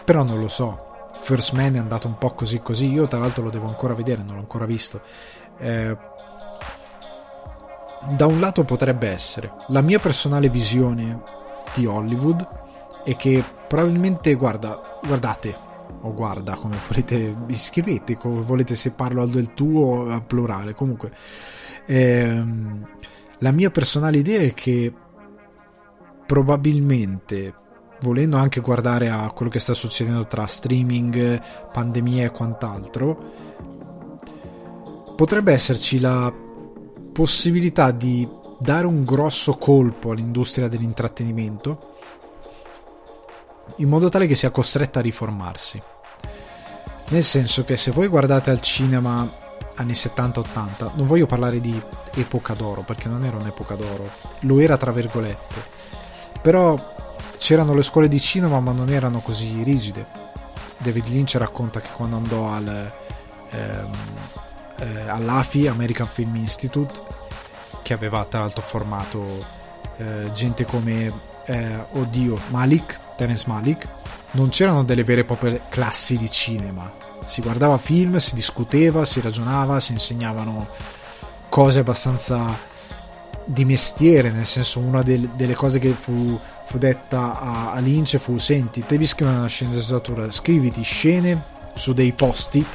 Speaker 1: però non lo so. First Man è andato un po' così così, io tra l'altro lo devo ancora vedere, non l'ho ancora visto. Eh, da un lato potrebbe essere la mia personale visione di Hollywood è che probabilmente guarda guardate o guarda come volete scrivete come volete se parlo del tuo a plurale. Comunque ehm, la mia personale idea è che probabilmente volendo anche guardare a quello che sta succedendo tra streaming pandemia e quant'altro potrebbe esserci la possibilità di dare un grosso colpo all'industria dell'intrattenimento in modo tale che sia costretta a riformarsi. Nel senso che se voi guardate al cinema anni 70-80, non voglio parlare di epoca d'oro perché non era un'epoca d'oro, lo era tra virgolette, però c'erano le scuole di cinema ma non erano così rigide. David Lynch racconta che quando andò al, ehm, eh, all'AFI, American Film Institute, che aveva tra l'altro formato eh, gente come, eh, oddio, Malik, Terence Malik, non c'erano delle vere e proprie classi di cinema. Si guardava film, si discuteva, si ragionava, si insegnavano cose abbastanza di mestiere, nel senso una del, delle cose che fu, fu detta a, a Lynch fu senti, devi scrivere una sceneggiatura, scriviti scene su dei post-it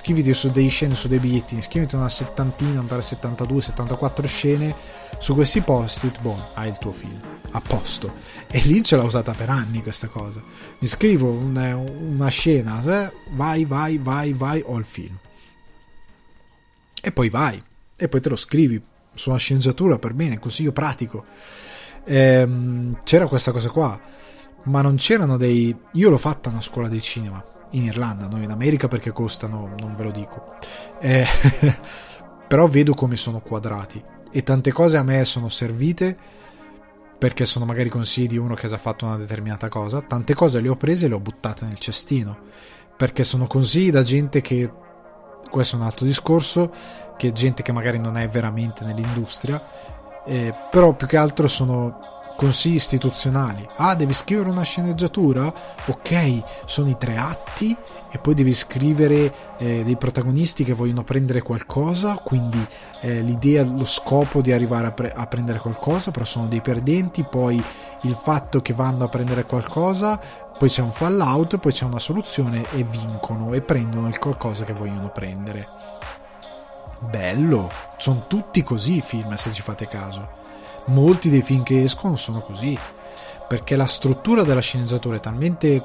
Speaker 1: scriviti su dei scene, su dei bigliettini, scriviti una settantina, per 72, 74 scene su questi post-it, boh, hai il tuo film, a posto. E lì ce l'ha usata per anni questa cosa. Mi scrivo una, una scena, eh, vai, vai, vai, vai, ho il film. E poi vai, e poi te lo scrivi su una sceneggiatura per bene, consiglio pratico. Ehm, c'era questa cosa qua, ma non c'erano dei... Io l'ho fatta una scuola di cinema in Irlanda, non in America perché costano, non ve lo dico. Eh, però vedo come sono quadrati e tante cose a me sono servite perché sono magari consigli di uno che ha già fatto una determinata cosa, tante cose le ho prese e le ho buttate nel cestino perché sono consigli da gente che questo è un altro discorso che gente che magari non è veramente nell'industria eh, però più che altro sono consigli istituzionali. Ah, devi scrivere una sceneggiatura? Ok, sono i tre atti e poi devi scrivere eh, dei protagonisti che vogliono prendere qualcosa, quindi eh, l'idea, lo scopo di arrivare a, pre- a, prendere qualcosa, però sono dei perdenti, poi il fatto che vanno a prendere qualcosa, poi c'è un fallout, poi c'è una soluzione e vincono e prendono il qualcosa che vogliono prendere. Bello, sono tutti così i film se ci fate caso molti dei film che escono sono così, perché la struttura della sceneggiatura è talmente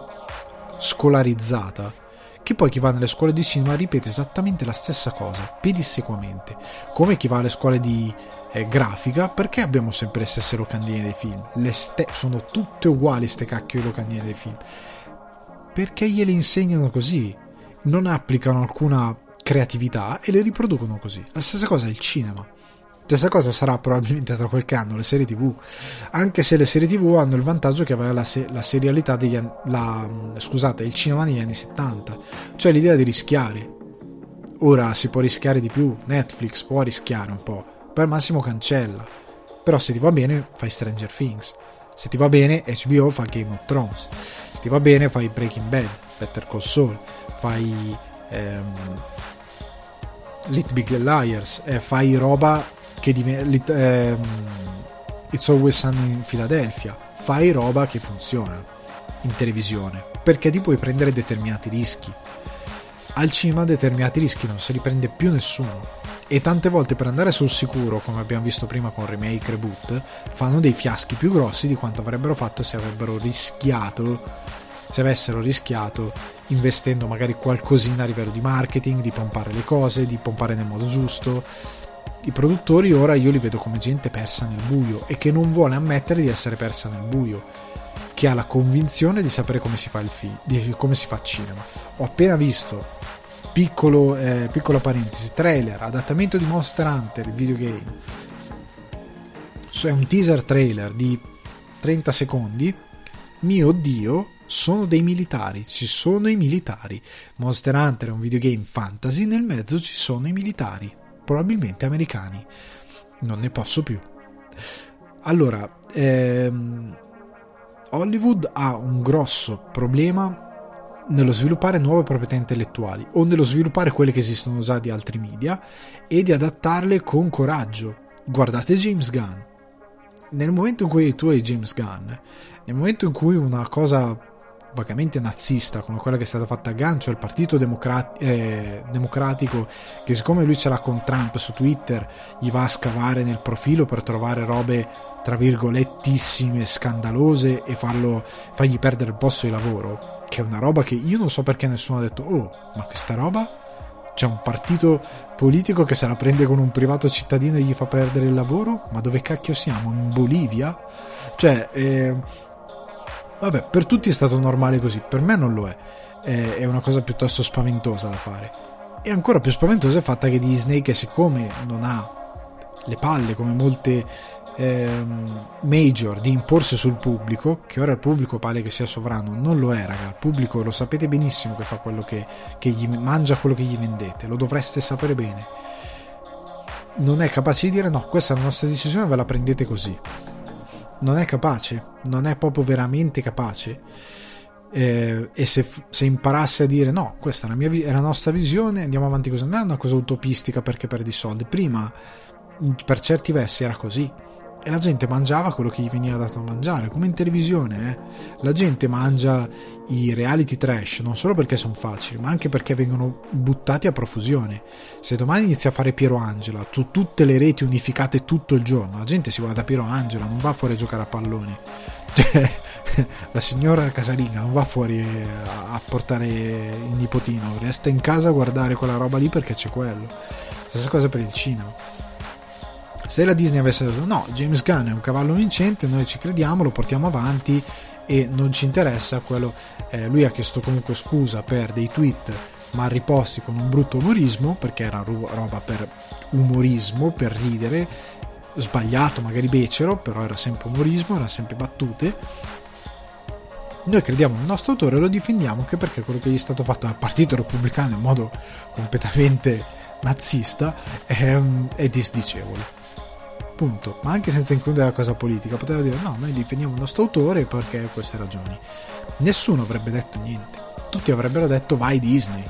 Speaker 1: scolarizzata che poi chi va nelle scuole di cinema ripete esattamente la stessa cosa, pedissequamente, come chi va alle scuole di eh, grafica, perché abbiamo sempre le stesse locandine dei film? Ste- sono tutte uguali ste cacchio di locandine dei film. Perché gliele insegnano così? non applicano alcuna creatività e le riproducono così. La stessa cosa è il cinema. Stessa cosa sarà probabilmente tra qualche anno le serie tv, anche se le serie tv hanno il vantaggio che aveva la, se- la serialità degli anni, la, scusate, il cinema negli anni 70, cioè l'idea di rischiare. Ora si può rischiare di più, Netflix può rischiare un po', poi al massimo cancella. Però se ti va bene fai Stranger Things, se ti va bene HBO fa Game of Thrones, se ti va bene fai Breaking Bad, Better Call Saul, fai ehm, Lit Big Liars, eh, fai roba che diventa ehm, It's Always Sunny in Philadelphia. Fai roba che funziona in televisione perché ti puoi prendere determinati rischi. Al cinema determinati rischi non se li prende più nessuno. E tante volte per andare sul sicuro come abbiamo visto prima con remake reboot fanno dei fiaschi più grossi di quanto avrebbero fatto se avrebbero rischiato se avessero rischiato investendo magari qualcosina a livello di marketing di pompare le cose di pompare nel modo giusto i produttori ora io li vedo come gente persa nel buio e che non vuole ammettere di essere persa nel buio, che ha la convinzione di sapere come si fa il film, di come si fa cinema. Ho appena visto, piccolo, eh, piccola parentesi, trailer, adattamento di Monster Hunter, il videogame. È un teaser trailer di 30 secondi. Mio dio, sono dei militari, ci sono i militari. Monster Hunter è un videogame fantasy, nel mezzo ci sono i militari probabilmente americani. Non ne posso più. Allora, ehm, Hollywood ha un grosso problema nello sviluppare nuove proprietà intellettuali o nello sviluppare quelle che esistono già di altri media e di adattarle con coraggio. Guardate James Gunn. Nel momento in cui tu hai James Gunn, nel momento in cui una cosa vagamente nazista come quella che è stata fatta a gancio il partito democrat- eh, democratico che siccome lui ce l'ha con Trump su Twitter gli va a scavare nel profilo per trovare robe tra virgolettissime scandalose e farlo, fargli perdere il posto di lavoro che è una roba che io non so perché nessuno ha detto oh ma questa roba? C'è un partito politico che se la prende con un privato cittadino e gli fa perdere il lavoro? Ma dove cacchio siamo? In Bolivia? Cioè eh, Vabbè, per tutti è stato normale così, per me non lo è. È una cosa piuttosto spaventosa da fare. E ancora più spaventosa è il fatto che Disney, che siccome non ha le palle come molte ehm, major di imporsi sul pubblico, che ora il pubblico pare che sia sovrano, non lo è, raga. Il pubblico lo sapete benissimo che fa quello che, che gli mangia quello che gli vendete, lo dovreste sapere bene. Non è capace di dire no, questa è la nostra decisione, ve la prendete così non è capace, non è proprio veramente capace. Eh, e se, se, imparasse a dire no, questa è la, mia, è la nostra visione, andiamo avanti così, non è una cosa utopistica perché perdi soldi. Prima, per certi versi, era così e la gente mangiava quello che gli veniva dato a mangiare, come in televisione. Eh? La gente mangia i reality trash non solo perché sono facili, ma anche perché vengono buttati a profusione. Se domani inizia a fare Piero Angela su tutte le reti unificate tutto il giorno, la gente si guarda Piero Angela, non va fuori a giocare a pallone. Cioè, la signora casalinga non va fuori a portare il nipotino, resta in casa a guardare quella roba lì perché c'è quello. Stessa cosa per il cinema se la Disney avesse detto no, James Gunn è un cavallo vincente, noi ci crediamo, lo portiamo avanti e non ci interessa quello, eh, lui ha chiesto comunque scusa per dei tweet ma riposti con un brutto umorismo, perché era roba per umorismo, per ridere, sbagliato, magari becero, però era sempre umorismo, era sempre battute. Noi crediamo nel nostro autore e lo difendiamo anche perché quello che gli è stato fatto dal Partito Repubblicano in modo completamente nazista è, è disdicevole punto, ma anche senza includere la cosa politica, poteva dire no, noi difendiamo il nostro autore perché ha queste ragioni. Nessuno avrebbe detto niente, tutti avrebbero detto vai Disney.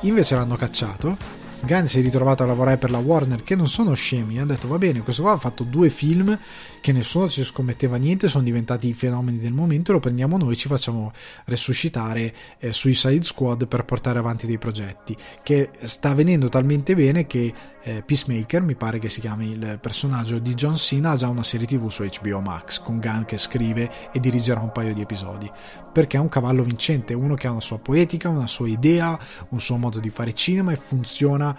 Speaker 1: Invece l'hanno cacciato Gunn si è ritrovato a lavorare per la Warner che non sono scemi hanno detto va bene questo qua ha fatto due film che nessuno ci scommetteva niente sono diventati i fenomeni del momento lo prendiamo noi ci facciamo resuscitare eh, Suicide Squad per portare avanti dei progetti che sta venendo talmente bene che eh, Peacemaker mi pare che si chiami il personaggio di John Cena ha già una serie tv su HBO Max con Gunn che scrive e dirigerà un paio di episodi perché è un cavallo vincente uno che ha una sua poetica una sua idea un suo modo di fare cinema e funziona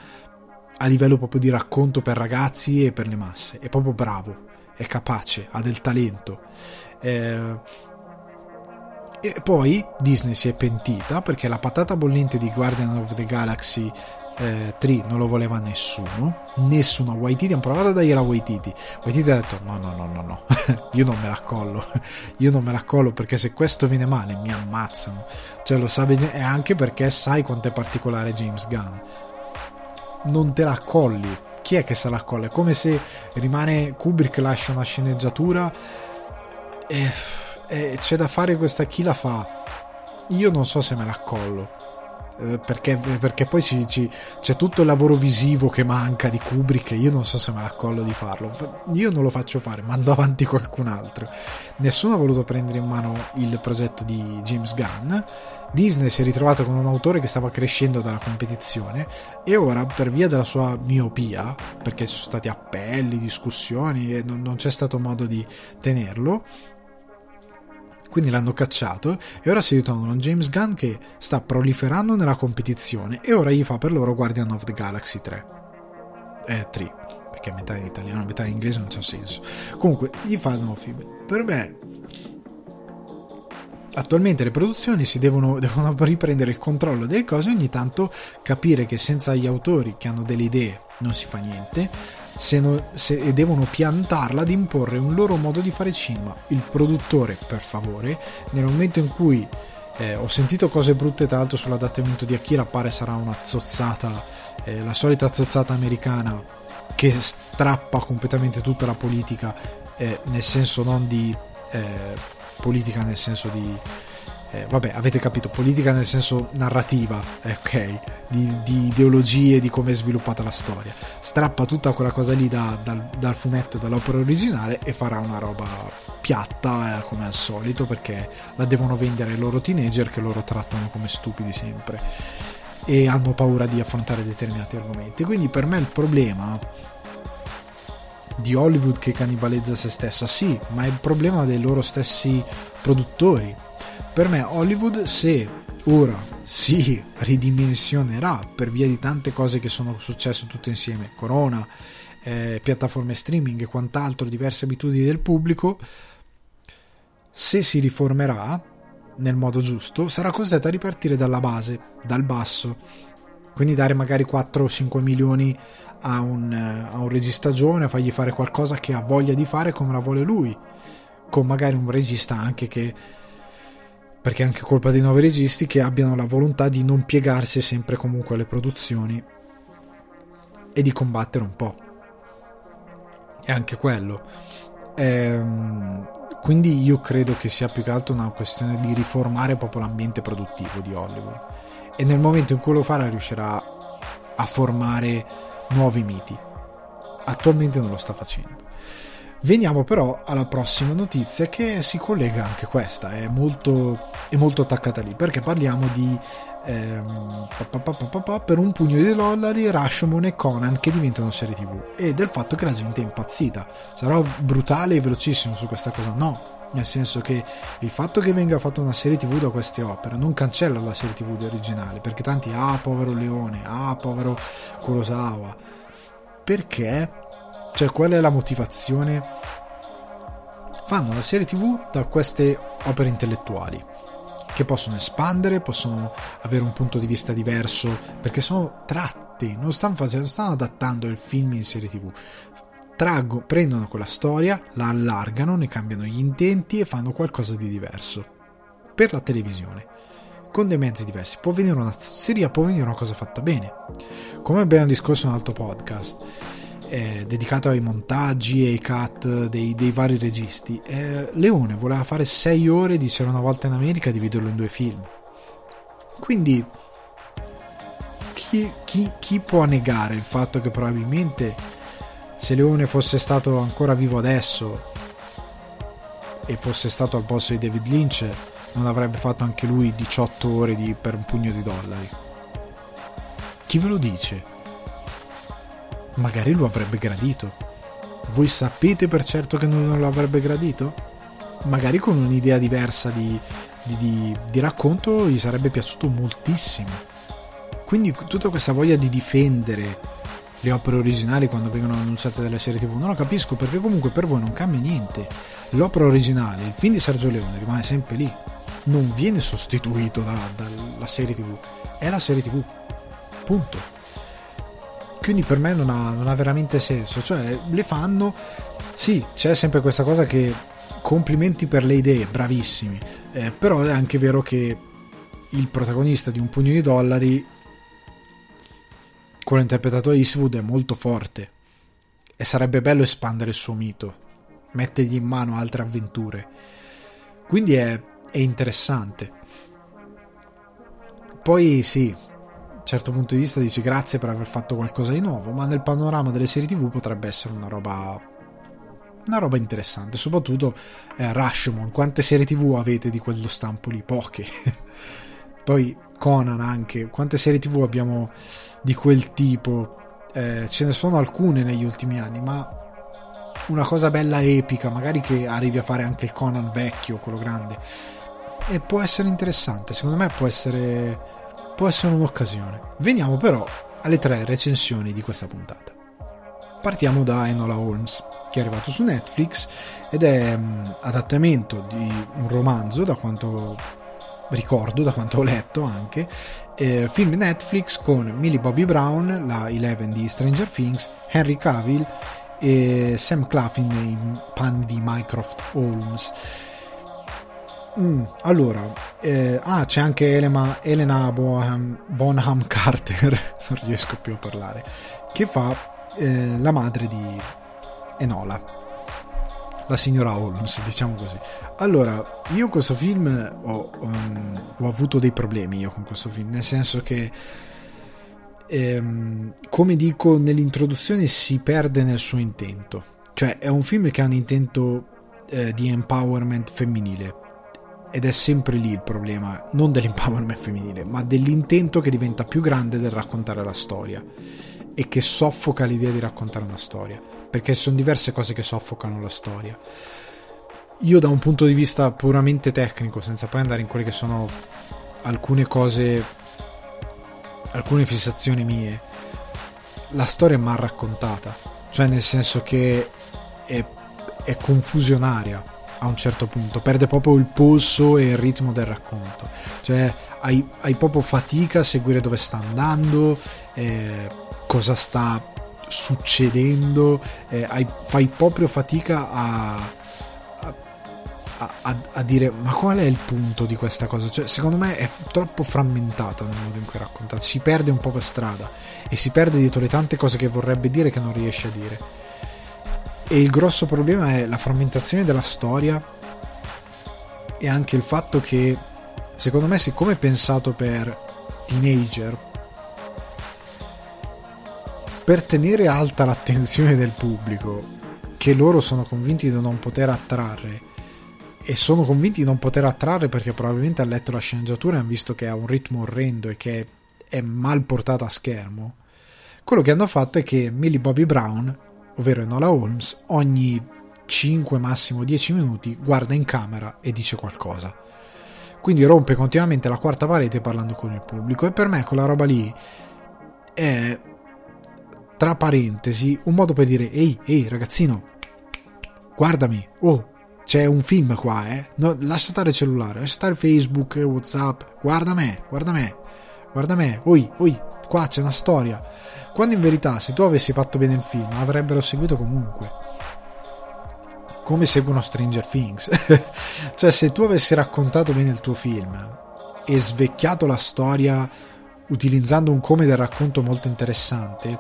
Speaker 1: a livello proprio di racconto per ragazzi e per le masse. È proprio bravo, è capace, ha del talento. Eh, E poi Disney si è pentita perché la patata bollente di Guardian of the Galaxy eh, 3 non lo voleva nessuno, nessuno. Waititi hanno provato a dargli la Waititi. Waititi ha detto: No, no, no, no, no, io non me la collo. io non me la collo perché se questo viene male mi ammazzano. Cioè, lo sa e anche perché sai quanto è particolare James Gunn. Non te la colli. Chi è che se la colla? È come se rimane Kubrick lascia una sceneggiatura e eh, c'è da fare questa chi la fa. Io non so se me la collo. Eh, perché, perché, poi ci, ci, c'è tutto il lavoro visivo che manca di Kubrick. Io non so se me la collo di farlo. Io non lo faccio fare, mando avanti qualcun altro. Nessuno ha voluto prendere in mano il progetto di James Gunn. Disney si è ritrovato con un autore che stava crescendo dalla competizione e ora per via della sua miopia, perché ci sono stati appelli, discussioni e non, non c'è stato modo di tenerlo, quindi l'hanno cacciato e ora si ritrovano James Gunn che sta proliferando nella competizione e ora gli fa per loro Guardian of the Galaxy 3 eh 3 perché metà in italiano metà in inglese non c'ha senso. Comunque gli fanno film. Per me attualmente le produzioni si devono, devono riprendere il controllo delle cose e ogni tanto capire che senza gli autori che hanno delle idee non si fa niente se no, se, e devono piantarla di imporre un loro modo di fare cinema. Il produttore, per favore, nel momento in cui eh, ho sentito cose brutte tra l'altro sull'adattamento di Akira, pare sarà una zozzata, eh, la solita zozzata americana che strappa completamente tutta la politica, eh, nel senso non di eh, politica, nel senso di eh, vabbè, avete capito, politica nel senso narrativa, ok, di, di, ideologie, di come è sviluppata la storia. Strappa tutta quella cosa lì da, dal, dal, fumetto, dall'opera originale e farà una roba piatta eh, come al solito perché la devono vendere ai loro teenager che loro trattano come stupidi sempre e hanno paura di affrontare determinati argomenti. Quindi per me il problema di Hollywood che cannibalezza se stessa, sì, ma è il problema dei loro stessi produttori per me Hollywood se ora si ridimensionerà per via di tante cose che sono successe tutte insieme, corona, eh, piattaforme streaming e quant'altro, diverse abitudini del pubblico, se si riformerà nel modo giusto, sarà costretta a ripartire dalla base, dal basso. Quindi dare magari 4 o 5 milioni a un, a un regista giovane, fargli fare qualcosa che ha voglia di fare come la vuole lui, con magari un regista anche che perché è anche colpa dei nuovi registi che abbiano la volontà di non piegarsi sempre comunque alle produzioni e di combattere un po'. È anche quello. Ehm, quindi io credo che sia più che altro una questione di riformare proprio l'ambiente produttivo di Hollywood. E nel momento in cui lo farà riuscirà a formare nuovi miti. Attualmente non lo sta facendo. Veniamo però alla prossima notizia che si collega anche questa, è molto, è molto attaccata lì, perché parliamo di ehm, pa, pa, pa, per un pugno di dollari Rashomon e Conan che diventano serie tv e del fatto che la gente è impazzita. Sarò brutale e velocissimo su questa cosa? No, nel senso che il fatto che venga fatta una serie tv da queste opere non cancella la serie tv originale, perché tanti, ah povero Leone, ah povero Kurosawa, perché cioè, qual è la motivazione? Fanno la serie TV da queste opere intellettuali che possono espandere, possono avere un punto di vista diverso perché sono tratti, non stanno, facendo, non stanno adattando il film in serie TV. Traggo, prendono quella storia, la allargano, ne cambiano gli intenti e fanno qualcosa di diverso per la televisione con dei mezzi diversi. Può venire una serie, può venire una cosa fatta bene. Come abbiamo discorso in un altro podcast, eh, dedicato ai montaggi e ai cut dei, dei vari registi. Eh, Leone voleva fare 6 ore di C'era una volta in America dividerlo in due film. Quindi chi, chi, chi può negare il fatto che probabilmente se Leone fosse stato ancora vivo adesso e fosse stato al posto di David Lynch non avrebbe fatto anche lui 18 ore di, per un pugno di dollari. Chi ve lo dice? magari lo avrebbe gradito. Voi sapete per certo che non lo avrebbe gradito? Magari con un'idea diversa di, di, di, di racconto gli sarebbe piaciuto moltissimo. Quindi tutta questa voglia di difendere le opere originali quando vengono annunciate dalle serie tv. Non lo capisco perché comunque per voi non cambia niente. L'opera originale il film di Sergio Leone rimane sempre lì. Non viene sostituito da, dalla serie tv, è la serie tv, punto. Quindi per me non ha, non ha veramente senso, cioè le fanno, sì, c'è sempre questa cosa che complimenti per le idee, bravissimi, eh, però è anche vero che il protagonista di un pugno di dollari, quello interpretato da Eastwood, è molto forte e sarebbe bello espandere il suo mito, mettergli in mano altre avventure. Quindi è, è interessante. Poi sì, a un certo punto di vista dici grazie per aver fatto qualcosa di nuovo, ma nel panorama delle serie TV potrebbe essere una roba una roba interessante, soprattutto eh, Rashomon, quante serie TV avete di quello stampo lì? Poche. Poi Conan anche, quante serie TV abbiamo di quel tipo? Eh, ce ne sono alcune negli ultimi anni, ma una cosa bella epica, magari che arrivi a fare anche il Conan vecchio, quello grande. E può essere interessante, secondo me può essere, può essere un'occasione. Veniamo però alle tre recensioni di questa puntata. Partiamo da Enola Holmes, che è arrivato su Netflix ed è um, adattamento di un romanzo, da quanto ricordo, da quanto ho letto anche, eh, film Netflix con Millie Bobby Brown, la Eleven di Stranger Things, Henry Cavill e Sam Claflin nei panni di Mycroft Holmes. Mm, allora, eh, ah, c'è anche Elena, Elena Bonham, Bonham, Carter, non riesco più a parlare, che fa eh, la madre di Enola, la signora Holmes, diciamo così. Allora, io questo film ho, um, ho avuto dei problemi io con questo film, nel senso che ehm, come dico nell'introduzione si perde nel suo intento. Cioè è un film che ha un intento eh, di empowerment femminile. Ed è sempre lì il problema non dell'empowerment femminile ma dell'intento che diventa più grande del raccontare la storia. E che soffoca l'idea di raccontare una storia perché sono diverse cose che soffocano la storia. Io da un punto di vista puramente tecnico senza poi andare in quelle che sono alcune cose alcune fissazioni mie, la storia è mal raccontata, cioè nel senso che è, è confusionaria a un certo punto, perde proprio il polso e il ritmo del racconto, cioè hai, hai proprio fatica a seguire dove sta andando, eh, cosa sta succedendo, eh, hai, fai proprio fatica a a, a, dire ma qual è il punto di questa cosa? Cioè, secondo me è troppo frammentata nel modo in cui è raccontata, si perde un po' per strada e si perde dietro le tante cose che vorrebbe dire che non riesce a dire. E il grosso problema è la frammentazione della storia e anche il fatto che, secondo me, siccome è pensato per teenager, per tenere alta l'attenzione del pubblico, che loro sono convinti di non poter attrarre, e sono convinti di non poter attrarre perché probabilmente hanno letto la sceneggiatura e hanno visto che ha un ritmo orrendo e che è mal portata a schermo. Quello che hanno fatto è che Millie Bobby Brown, ovvero Enola Holmes, ogni 5 massimo 10 minuti guarda in camera e dice qualcosa. Quindi rompe continuamente la quarta parete parlando con il pubblico e per me quella roba lì è tra parentesi un modo per dire ehi ehi ragazzino guardami oh c'è un film qua, eh. No, lascia stare il cellulare, lascia stare Facebook, Whatsapp. Guarda me, guarda me, guarda me. Oi, oi, qua c'è una storia. Quando in verità, se tu avessi fatto bene il film, avrebbero seguito comunque. Come seguono Stranger Things. cioè, se tu avessi raccontato bene il tuo film e svecchiato la storia utilizzando un come del racconto molto interessante,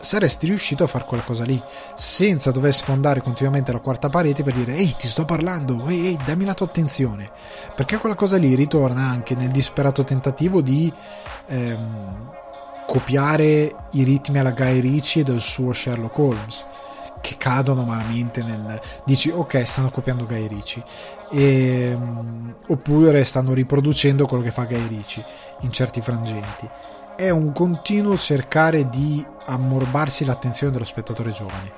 Speaker 1: saresti riuscito a fare quella cosa lì senza dover sfondare continuamente la quarta parete per dire ehi ti sto parlando ehi, ehi dammi la tua attenzione. Perché quella cosa lì ritorna anche nel disperato tentativo di ehm, copiare i ritmi alla Guy Ritchie del suo Sherlock Holmes che cadono malamente nel dici ok stanno copiando Guy Ritchie. E, um, oppure stanno riproducendo quello che fa Guy Ritchie in certi frangenti è un continuo cercare di ammorbarsi l'attenzione dello spettatore giovane.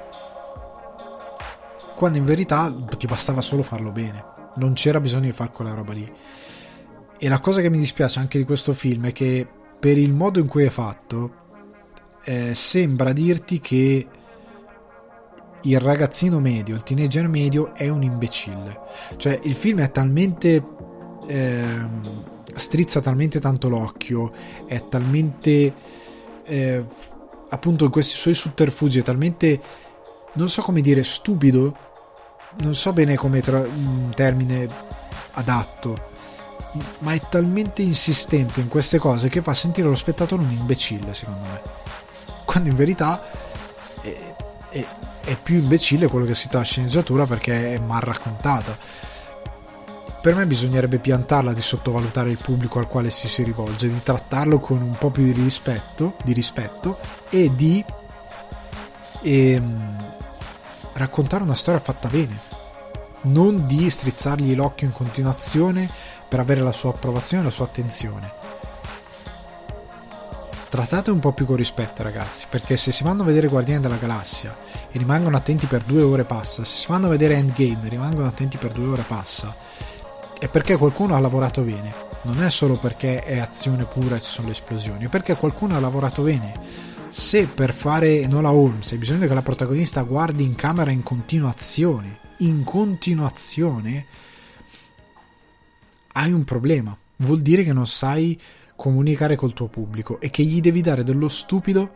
Speaker 1: Quando in verità ti bastava solo farlo bene, non c'era bisogno di fare quella roba lì. E la cosa che mi dispiace anche di questo film è che per il modo in cui è fatto, eh, sembra dirti che il ragazzino medio, il teenager medio è un imbecille. Cioè il film è talmente eh, strizza talmente tanto l'occhio, è talmente eh, appunto in questi suoi sotterfugi, è talmente non so come dire stupido, non so bene come tra- un termine adatto, ma è talmente insistente in queste cose che fa sentire lo spettatore un imbecille, secondo me. Quando in verità è, è, è più imbecille quello che si fa a sceneggiatura perché è mal raccontata per me bisognerebbe piantarla di sottovalutare il pubblico al quale si si rivolge, di trattarlo con un po' più di rispetto, di rispetto e di ehm, raccontare una storia fatta bene, non di strizzargli l'occhio in continuazione per avere la sua approvazione e la sua attenzione. Trattate un po' più con rispetto, ragazzi, perché se si vanno a vedere Guardiani della Galassia e rimangono attenti per due ore passa, se si vanno a vedere Endgame e rimangono attenti per due ore passa, è perché qualcuno ha lavorato bene. Non è solo perché è azione pura e ci sono le esplosioni, è perché qualcuno ha lavorato bene. Se per fare Nola Holmes hai bisogno che la protagonista guardi in camera in continuazione, in continuazione, hai un problema. Vuol dire che non sai comunicare col tuo pubblico e che gli devi dare dello stupido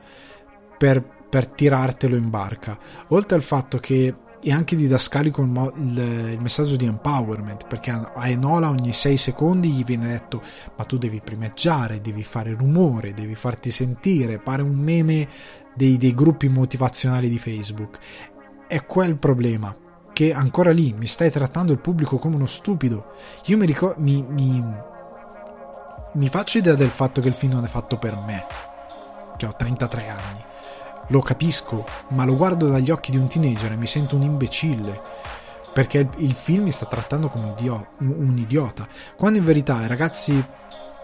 Speaker 1: per, per tirartelo in barca. Oltre al fatto che e anche didascalico il, mo- il, il, messaggio di empowerment perché a Enola ogni 6 secondi gli viene detto ma tu devi primeggiare, devi fare rumore, devi farti sentire, pare un meme dei, dei gruppi motivazionali di Facebook. È quel problema che ancora lì mi stai trattando il pubblico come uno stupido. Io mi, ricor- mi, mi, mi faccio idea del fatto che il film non è fatto per me che ho 33 anni lo capisco, ma lo guardo dagli occhi di un teenager e mi sento un imbecille. Perché il film mi sta trattando come un, idiota. Quando in verità i ragazzi,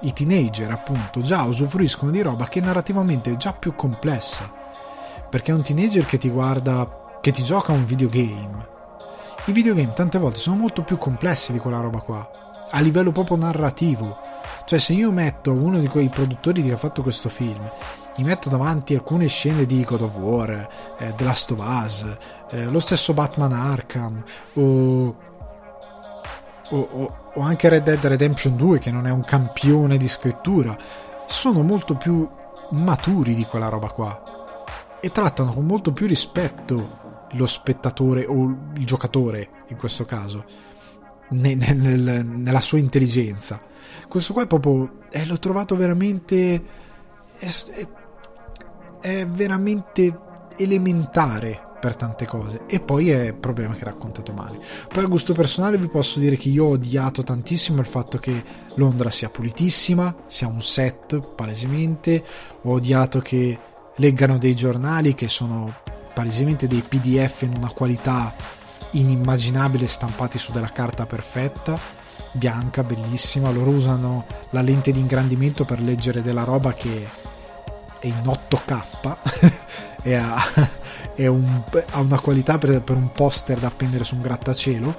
Speaker 1: i teenager appunto, già usufruiscono di roba che narrativamente è già più complessa. Perché è un teenager che ti guarda, che ti gioca un videogame. I videogame tante volte sono molto più complessi di quella roba qua. A livello proprio narrativo. Cioè, se io metto uno di quei produttori che ha fatto questo film mi metto davanti alcune scene di God of War, eh, The Last of Us, eh, lo stesso Batman Arkham o, o, o, anche Red Dead Redemption 2 che non è un campione di scrittura, sono molto più maturi di quella roba qua e trattano con molto più rispetto lo spettatore o il giocatore in questo caso nel, nel, nella sua intelligenza. Questo qua è proprio eh, l'ho trovato veramente è, è, è veramente elementare per tante cose. E poi è il problema che è raccontato male. Poi a gusto personale vi posso dire che io ho odiato tantissimo il fatto che Londra sia pulitissima sia un set palesemente. Ho odiato che leggano dei giornali che sono palesemente dei pdf in una qualità inimmaginabile stampati su della carta perfetta. Bianca bellissima. Loro usano la lente di ingrandimento per leggere della roba che è in 8K e ha, un, ha, una qualità per, per, un poster da appendere su un grattacielo.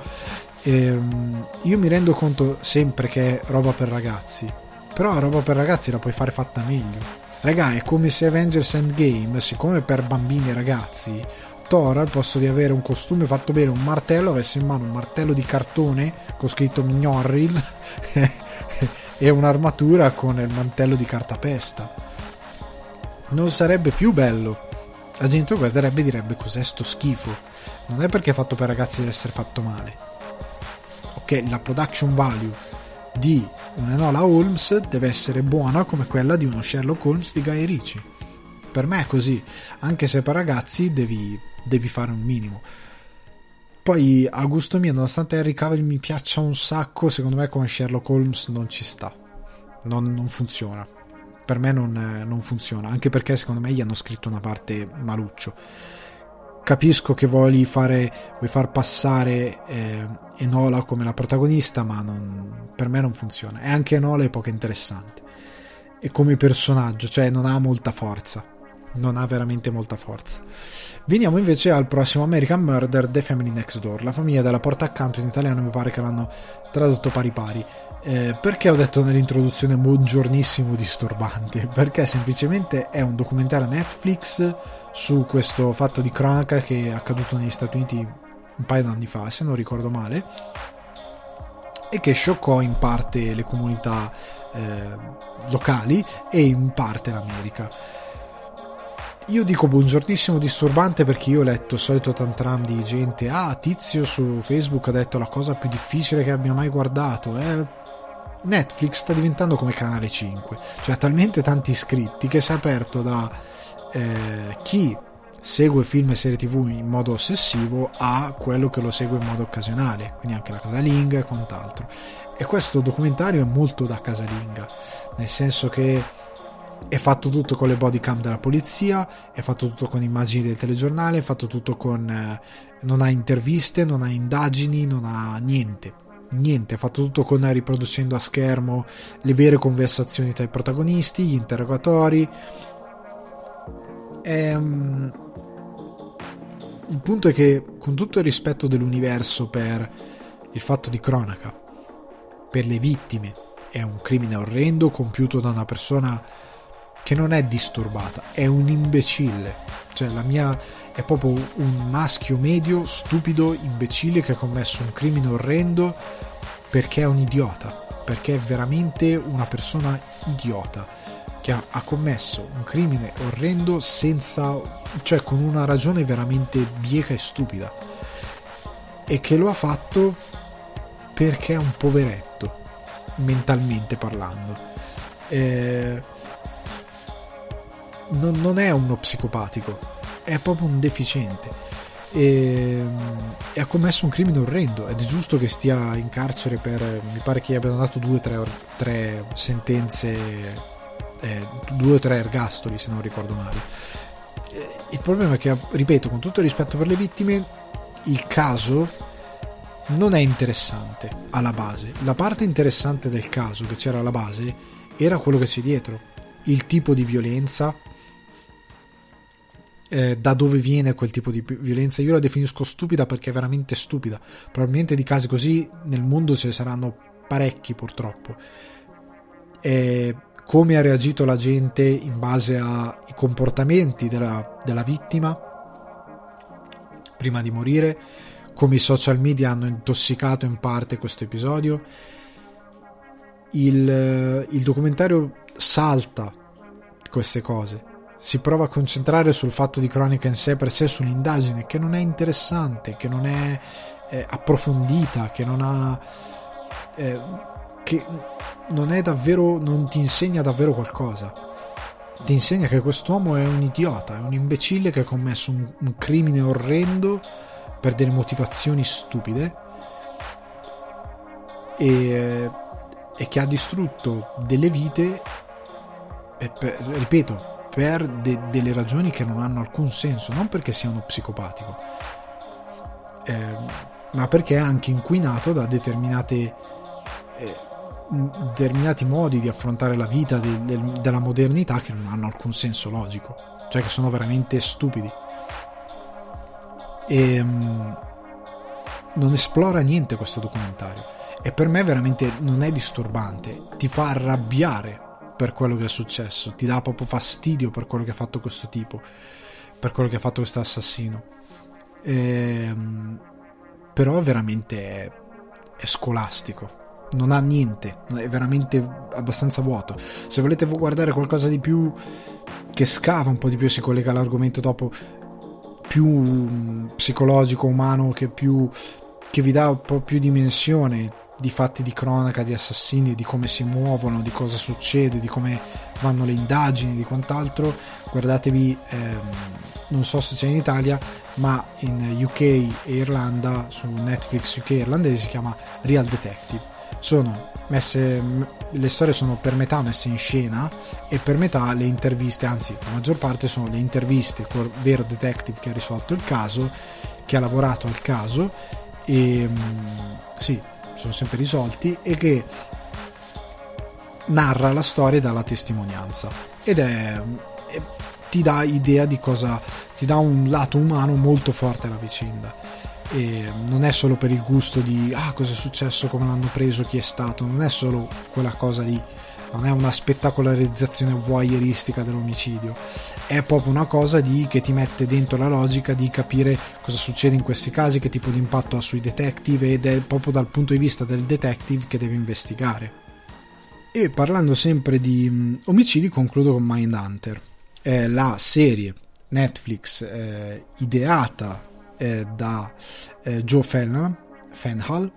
Speaker 1: Ehm, io mi rendo conto sempre che è roba per ragazzi, però la roba per ragazzi la puoi fare fatta meglio. Raga, è come se Avengers Endgame, siccome per bambini e ragazzi, Thor al posto di avere un costume fatto bene, un martello, avesse in mano un martello di cartone con scritto Mjorril e un'armatura con il mantello di cartapesta non sarebbe più bello. La gente lo guarderebbe e direbbe cos'è sto schifo. Non è perché è fatto per ragazzi deve essere fatto male. Ok, la production value di un'Enola Holmes deve essere buona come quella di uno Sherlock Holmes di Guy Ricci. Per me è così, anche se per ragazzi devi, devi fare un minimo. Poi a gusto mio, nonostante Harry Cavill mi piaccia un sacco, secondo me come Sherlock Holmes non ci sta. Non, non funziona per me non, non, funziona, anche perché secondo me gli hanno scritto una parte maluccio. Capisco che vuoi, fare, vuoi far passare eh, Enola come la protagonista, ma non, per me non funziona. E anche Enola è poco interessante. E come personaggio, cioè non ha molta forza. Non ha veramente molta forza. Veniamo invece al prossimo American Murder The Family Next Door, la famiglia della porta accanto in italiano mi pare che l'hanno tradotto pari pari. Eh, perché ho detto nell'introduzione buongiornissimo disturbante? Perché semplicemente è un documentario Netflix su questo fatto di cronaca che è accaduto negli Stati Uniti un paio d'anni fa, se non ricordo male. e che scioccò in parte le comunità eh, locali e in parte l'America. Io dico buongiornissimo disturbante perché io ho letto il solito tantram di gente, ah tizio su Facebook ha detto la cosa più difficile che abbia mai guardato, eh, Netflix sta diventando come Canale 5, cioè ha talmente tanti iscritti che si è aperto da eh, chi segue film e serie tv in modo ossessivo a quello che lo segue in modo occasionale, quindi anche la casalinga e quant'altro. E questo documentario è molto da casalinga, nel senso che è fatto tutto con le bodycam della polizia, è fatto tutto con immagini del telegiornale, è fatto tutto con... Eh, non ha interviste, non ha indagini, non ha niente. Niente, è fatto tutto con riproducendo a schermo le vere conversazioni tra i protagonisti, gli interrogatori. Ehm, il punto è che, con tutto il rispetto dell'universo per il fatto di cronaca, per le vittime, è un crimine orrendo compiuto da una persona che non è disturbata, è un imbecille. Cioè, la mia è proprio un maschio medio, stupido, imbecille che ha commesso un crimine orrendo perché è un idiota, perché è veramente una persona idiota che ha, ha commesso un crimine orrendo senza, cioè con una ragione veramente bieca e stupida e che lo ha fatto perché è un poveretto mentalmente parlando. Eh, non, non è uno psicopatico, è proprio un deficiente. E, e, ha commesso un crimine orrendo. Ed è giusto che stia in carcere per mi pare che gli abbiano dato due o tre, tre, sentenze eh, due o tre ergastoli se non ricordo male. Eh, il problema è che ripeto con tutto il rispetto per le vittime il caso non è interessante alla base. La parte interessante del caso che c'era alla base era quello che c'è dietro. Il tipo di violenza eh, da dove viene quel tipo di violenza. Io la definisco stupida perché è veramente stupida. Probabilmente di casi così nel mondo ce ne saranno parecchi purtroppo. E come ha reagito la gente in base ai comportamenti della, della vittima prima di morire, come i social media hanno intossicato in parte questo episodio. Il, il documentario salta queste cose si prova a concentrare sul fatto di cronaca in sé per sé, sull'indagine che non è interessante, che non è eh, approfondita, che non ha. Eh, che non è davvero. non ti insegna davvero qualcosa. Ti insegna che quest'uomo è un idiota, è un imbecille che ha commesso un, un crimine orrendo per delle motivazioni stupide e, e che ha distrutto delle vite. Per, ripeto, per de- delle ragioni che non hanno alcun senso, non perché sia uno psicopatico, eh, ma perché è anche inquinato da eh, determinati modi di affrontare la vita de- de- della modernità che non hanno alcun senso logico, cioè che sono veramente stupidi. E um, non esplora niente questo documentario e per me veramente non è disturbante, ti fa arrabbiare per quello che è successo, ti dà proprio fastidio per quello che ha fatto questo tipo, per quello che ha fatto questo assassino. E, ehm, però veramente è, è scolastico, non ha niente, è veramente abbastanza vuoto. Se volete guardare qualcosa di più che scava un po' di più, si collega all'argomento dopo più mm, psicologico, umano, che, più, che vi dà un po' più dimensione di fatti di cronaca, di assassini, di come si muovono, di cosa succede, di come vanno le indagini, di quant'altro, guardatevi, ehm, non so se c'è in Italia, ma in UK e Irlanda, su Netflix UK irlandese si chiama Real Detective. Sono messe, le storie sono per metà messe in scena e per metà le interviste, anzi la maggior parte sono le interviste col vero detective che ha risolto il caso, che ha lavorato al caso. E mm, sì, sono sempre risolti e che narra la storia dalla testimonianza. Ed è, è, ti dà idea di cosa ti dà un lato umano molto forte alla vicenda. E non è solo per il gusto di ah cosa è successo come l'hanno preso chi è stato. Non è solo quella cosa lì. Non è una spettacolarizzazione voyeuristica dell'omicidio è proprio una cosa di, che ti mette dentro la logica di capire cosa succede in questi casi, che tipo di impatto ha sui detective ed è proprio dal punto di vista del detective che deve investigare. E parlando sempre di um, omicidi concludo con Mindhunter, è la serie Netflix eh, ideata eh, da eh, Joe Fenhal, Fenhal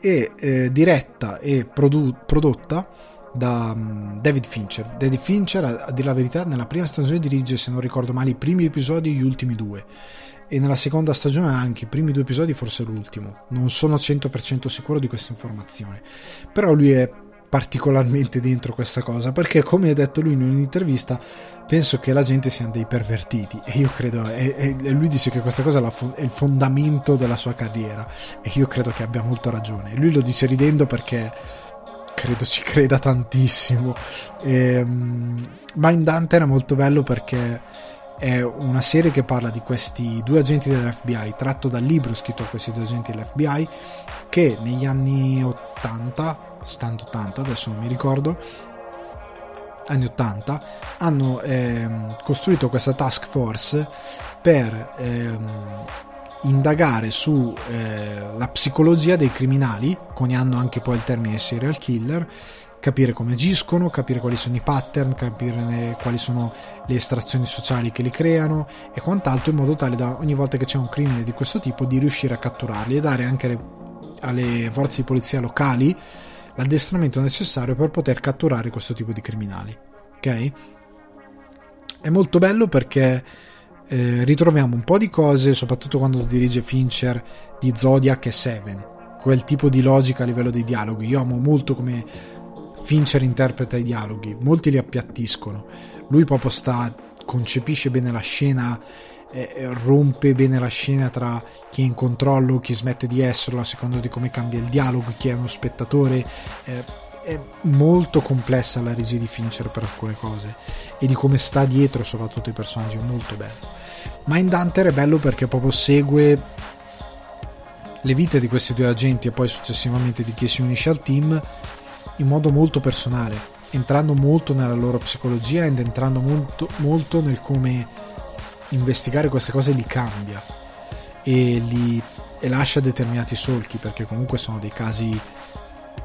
Speaker 1: e eh, diretta e produ- prodotta da um, David Fincher. David Fincher, a, dire la verità, nella prima stagione dirige, se non ricordo male, i primi episodi e gli ultimi due. E nella seconda stagione anche i primi due episodi, forse l'ultimo. Non sono 100% sicuro di questa informazione. Però lui è particolarmente dentro questa cosa perché come ha detto lui in un'intervista penso che la gente siano dei pervertiti e io credo e lui dice che questa cosa è il fondamento della sua carriera e io credo che abbia molto ragione lui lo dice ridendo perché credo ci creda tantissimo. E, um, Mindhunter è molto bello perché è una serie che parla di questi due agenti dell'FBI, tratto dal libro scritto a questi due agenti dell'FBI, che negli anni 80, stanno 80, adesso non mi ricordo, anni 80, hanno ehm, costruito questa task force per ehm, indagare sulla eh, psicologia dei criminali, coniando anche poi il termine serial killer, capire come agiscono, capire quali sono i pattern, capire quali sono le estrazioni sociali che li creano e quant'altro, in modo tale da ogni volta che c'è un crimine di questo tipo di riuscire a catturarli e dare anche alle, alle forze di polizia locali l'addestramento necessario per poter catturare questo tipo di criminali. Ok? È molto bello perché eh, ritroviamo un po' di cose, soprattutto quando dirige Fincher, di Zodiac e Seven. Quel tipo di logica a livello dei dialoghi. Io amo molto come Fincher interpreta i dialoghi, molti li appiattiscono. Lui proprio sta, concepisce bene la scena, eh, rompe bene la scena tra chi è in controllo, chi smette di esserlo, a seconda di come cambia il dialogo, chi è uno spettatore. Eh, è molto complessa la regia di Fincher per alcune cose e di come sta dietro soprattutto i personaggi, molto bello. Mindhunter è bello perché proprio segue le vite di questi due agenti e poi successivamente di chi si unisce al team in modo molto personale, entrando molto nella loro psicologia ed entrando molto, molto nel come investigare queste cose li cambia e, li, e lascia determinati solchi perché comunque sono dei casi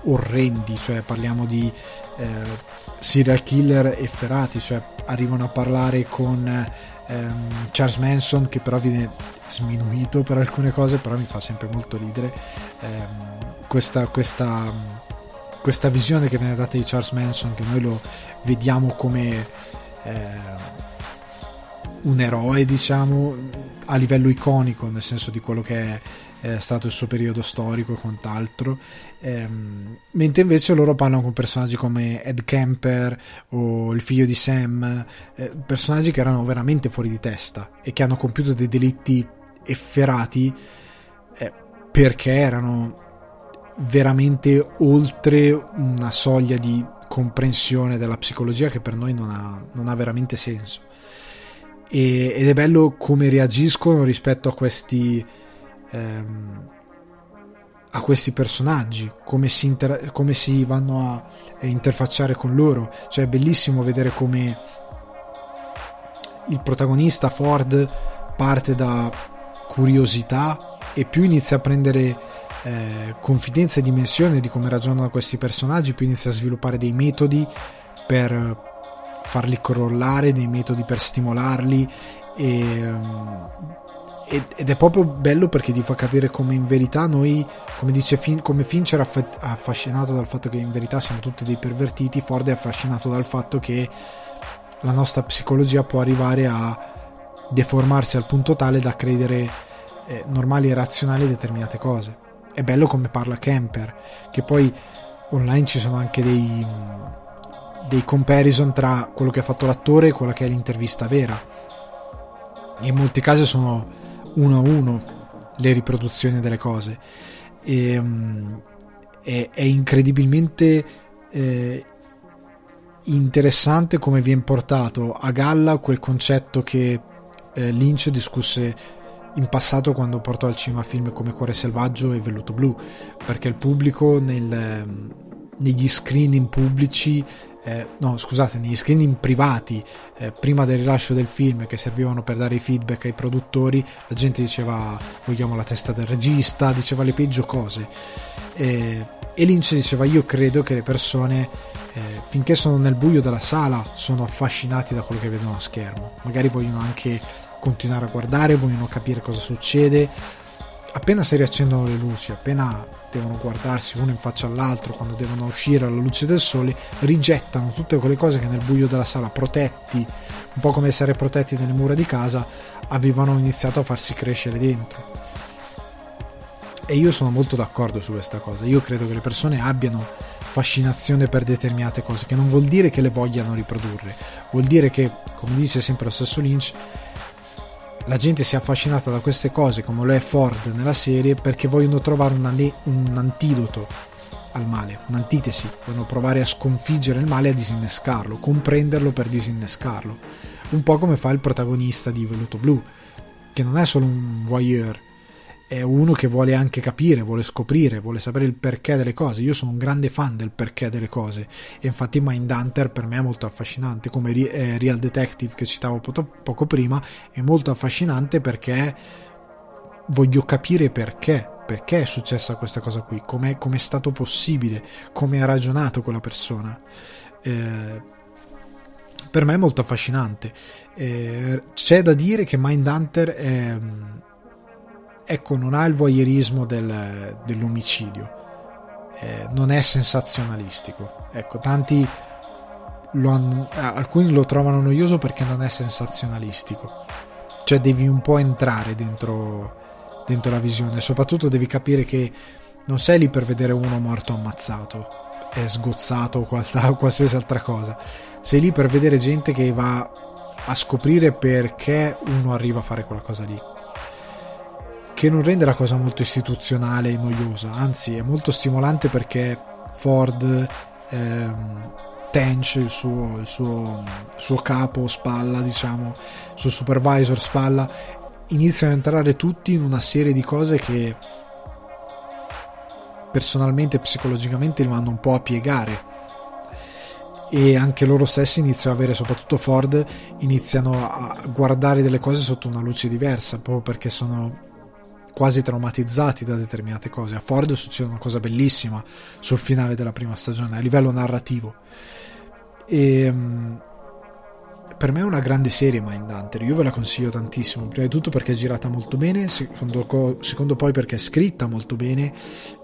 Speaker 1: orrendi, cioè parliamo di eh, serial killer efferati, cioè arrivano a parlare con ehm, Charles Manson che però viene sminuito per alcune cose, però mi fa sempre molto ridere. Ehm, questa, questa, questa, visione che viene data di Charles Manson, che noi lo vediamo come eh, un eroe, diciamo, a livello iconico, nel senso di quello che è è stato il suo periodo storico e quant'altro. Ehm, mentre invece loro parlano con personaggi come Ed Kemper o il figlio di Sam, eh, personaggi che erano veramente fuori di testa e che hanno compiuto dei delitti efferati eh, perché erano veramente oltre una soglia di comprensione della psicologia che per noi non ha, non ha veramente senso. E, ed è bello come reagiscono rispetto a questi ehm, a questi personaggi, come si, inter- come si vanno a, interfacciare con loro. Cioè è bellissimo vedere come il protagonista Ford parte da curiosità e più inizia a prendere eh, confidenza e dimensione di come ragionano questi personaggi, più inizia a sviluppare dei metodi per farli crollare, dei metodi per stimolarli e um, ed è proprio bello perché ti fa capire come in verità noi, come dice fin, come Fincher è affascinato dal fatto che in verità siamo tutti dei pervertiti, Ford è affascinato dal fatto che la nostra psicologia può arrivare a deformarsi al punto tale da credere eh, normali e razionali determinate cose. È bello come parla Kemper, che poi online ci sono anche dei, dei comparison tra quello che ha fatto l'attore e quella che è l'intervista vera. In molti casi sono uno a uno le riproduzioni delle cose. E, um, è, è, incredibilmente eh, interessante come viene portato a galla quel concetto che eh, Lynch discusse in passato quando portò al cinema film come Cuore Selvaggio e Velluto Blu, perché il pubblico nel, negli screening pubblici eh, no scusate, negli screening privati eh, prima del rilascio del film che servivano per dare i feedback ai produttori, la gente diceva vogliamo la testa del regista, diceva le peggio cose. Eh, e Lynch diceva io credo che le persone eh, finché sono nel buio della sala sono affascinati da quello che vedono a schermo, magari vogliono anche continuare a guardare, vogliono capire cosa succede, appena si riaccendono le luci, appena devono guardarsi uno in faccia all'altro, quando devono uscire alla luce del sole, rigettano tutte quelle cose che nel buio della sala, protetti, un po' come essere protetti nelle mura di casa, avevano iniziato a farsi crescere dentro. E io sono molto d'accordo su questa cosa. Io credo che le persone abbiano fascinazione per determinate cose, che non vuol dire che le vogliano riprodurre, vuol dire che, come dice sempre lo stesso Lynch, la gente si è affascinata da queste cose come lo è Ford nella serie perché vogliono trovare una, un antidoto al male, un'antitesi, vogliono provare a sconfiggere il male e a disinnescarlo, comprenderlo per disinnescarlo. Un po' come fa il protagonista di Veluto Blu, che non è solo un voyeur, è uno che vuole anche capire, vuole scoprire, vuole sapere il perché delle cose. Io sono un grande fan del perché delle cose e infatti Mindhunter per me è molto affascinante, come eh, Real Detective che citavo poco prima, è molto affascinante perché voglio capire perché, perché è successa questa cosa qui, com'è, com'è stato possibile, come ha ragionato quella persona. Eh, per me è molto affascinante. Eh, c'è da dire che Mindhunter è ecco, non ha il voyeurismo del, dell'omicidio, eh, non è sensazionalistico. Ecco, tanti lo hanno, alcuni lo trovano noioso perché non è sensazionalistico, cioè devi un po' entrare dentro, dentro la visione, soprattutto devi capire che non sei lì per vedere uno morto ammazzato, è sgozzato o qualsiasi altra cosa, sei lì per vedere gente che va a scoprire perché uno arriva a fare quella cosa lì che non rende la cosa molto istituzionale e noiosa, anzi è molto stimolante perché Ford, ehm, Tench, il suo, il suo, suo capo, spalla, diciamo, il suo supervisor, spalla, iniziano a entrare tutti in una serie di cose che personalmente e psicologicamente li vanno un po' a piegare. E anche loro stessi iniziano a avere, soprattutto Ford, iniziano a guardare delle cose sotto una luce diversa, proprio perché sono quasi traumatizzati da determinate cose. A Ford succede una cosa bellissima sul finale della prima stagione a livello narrativo. E ehm, per me è una grande serie Mindhunter, io ve la consiglio tantissimo, prima di tutto perché è girata molto bene, secondo, secondo, poi perché è scritta molto bene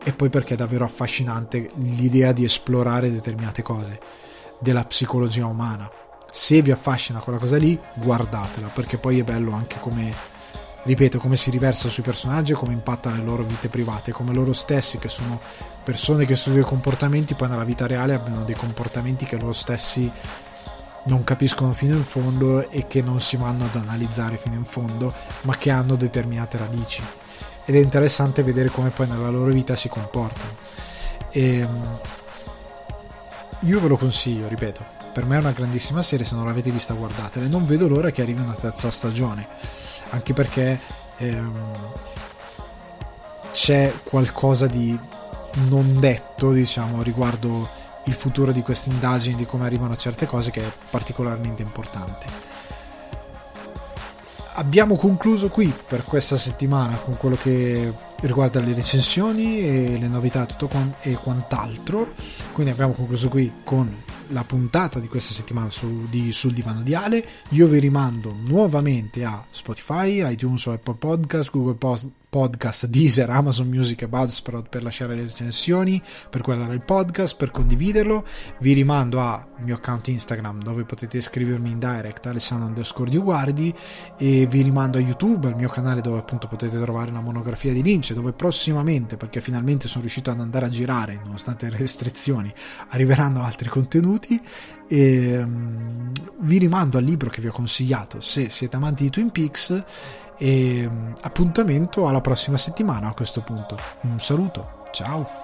Speaker 1: e poi perché è davvero affascinante l'idea di esplorare determinate cose della psicologia umana. Se vi affascina quella cosa lì, guardatela, perché poi è bello anche come ripeto, come si riversa sui personaggi e come impatta le loro vite private, come loro stessi, che sono persone che studiano i comportamenti, poi nella vita reale abbiano dei comportamenti che loro stessi non capiscono fino in fondo e che non si vanno ad analizzare fino in fondo, ma che hanno determinate radici. Ed è interessante vedere come poi nella loro vita si comportano. E, ehm, io ve lo consiglio, ripeto, per me è una grandissima serie, se non l'avete vista guardatela, non vedo l'ora che arrivi una terza stagione anche perché ehm, c'è qualcosa di non detto, diciamo, riguardo il futuro di queste indagini, di come arrivano certe cose, che è particolarmente importante. Abbiamo concluso qui per questa settimana con quello che riguarda le recensioni e le novità tutto e quant'altro. Quindi abbiamo concluso qui con la puntata di questa settimana su, di, sul divano di Ale. Io vi rimando nuovamente a Spotify, iTunes Apple Podcast, Google Post, Podcast, Deezer, Amazon Music e Buzzsprout per lasciare le recensioni, per guardare il podcast, per condividerlo. Vi rimando al mio account Instagram dove potete scrivermi in direct Alessandro underscore di Guardi e vi rimando a YouTube, al mio canale dove appunto potete trovare una monografia di Lynch dove prossimamente, perché finalmente sono riuscito ad andare a girare nonostante le restrizioni, arriveranno altri contenuti e um, vi rimando al libro che vi ho consigliato se siete amanti di Twin Peaks e appuntamento alla prossima settimana a questo punto. Un saluto, ciao!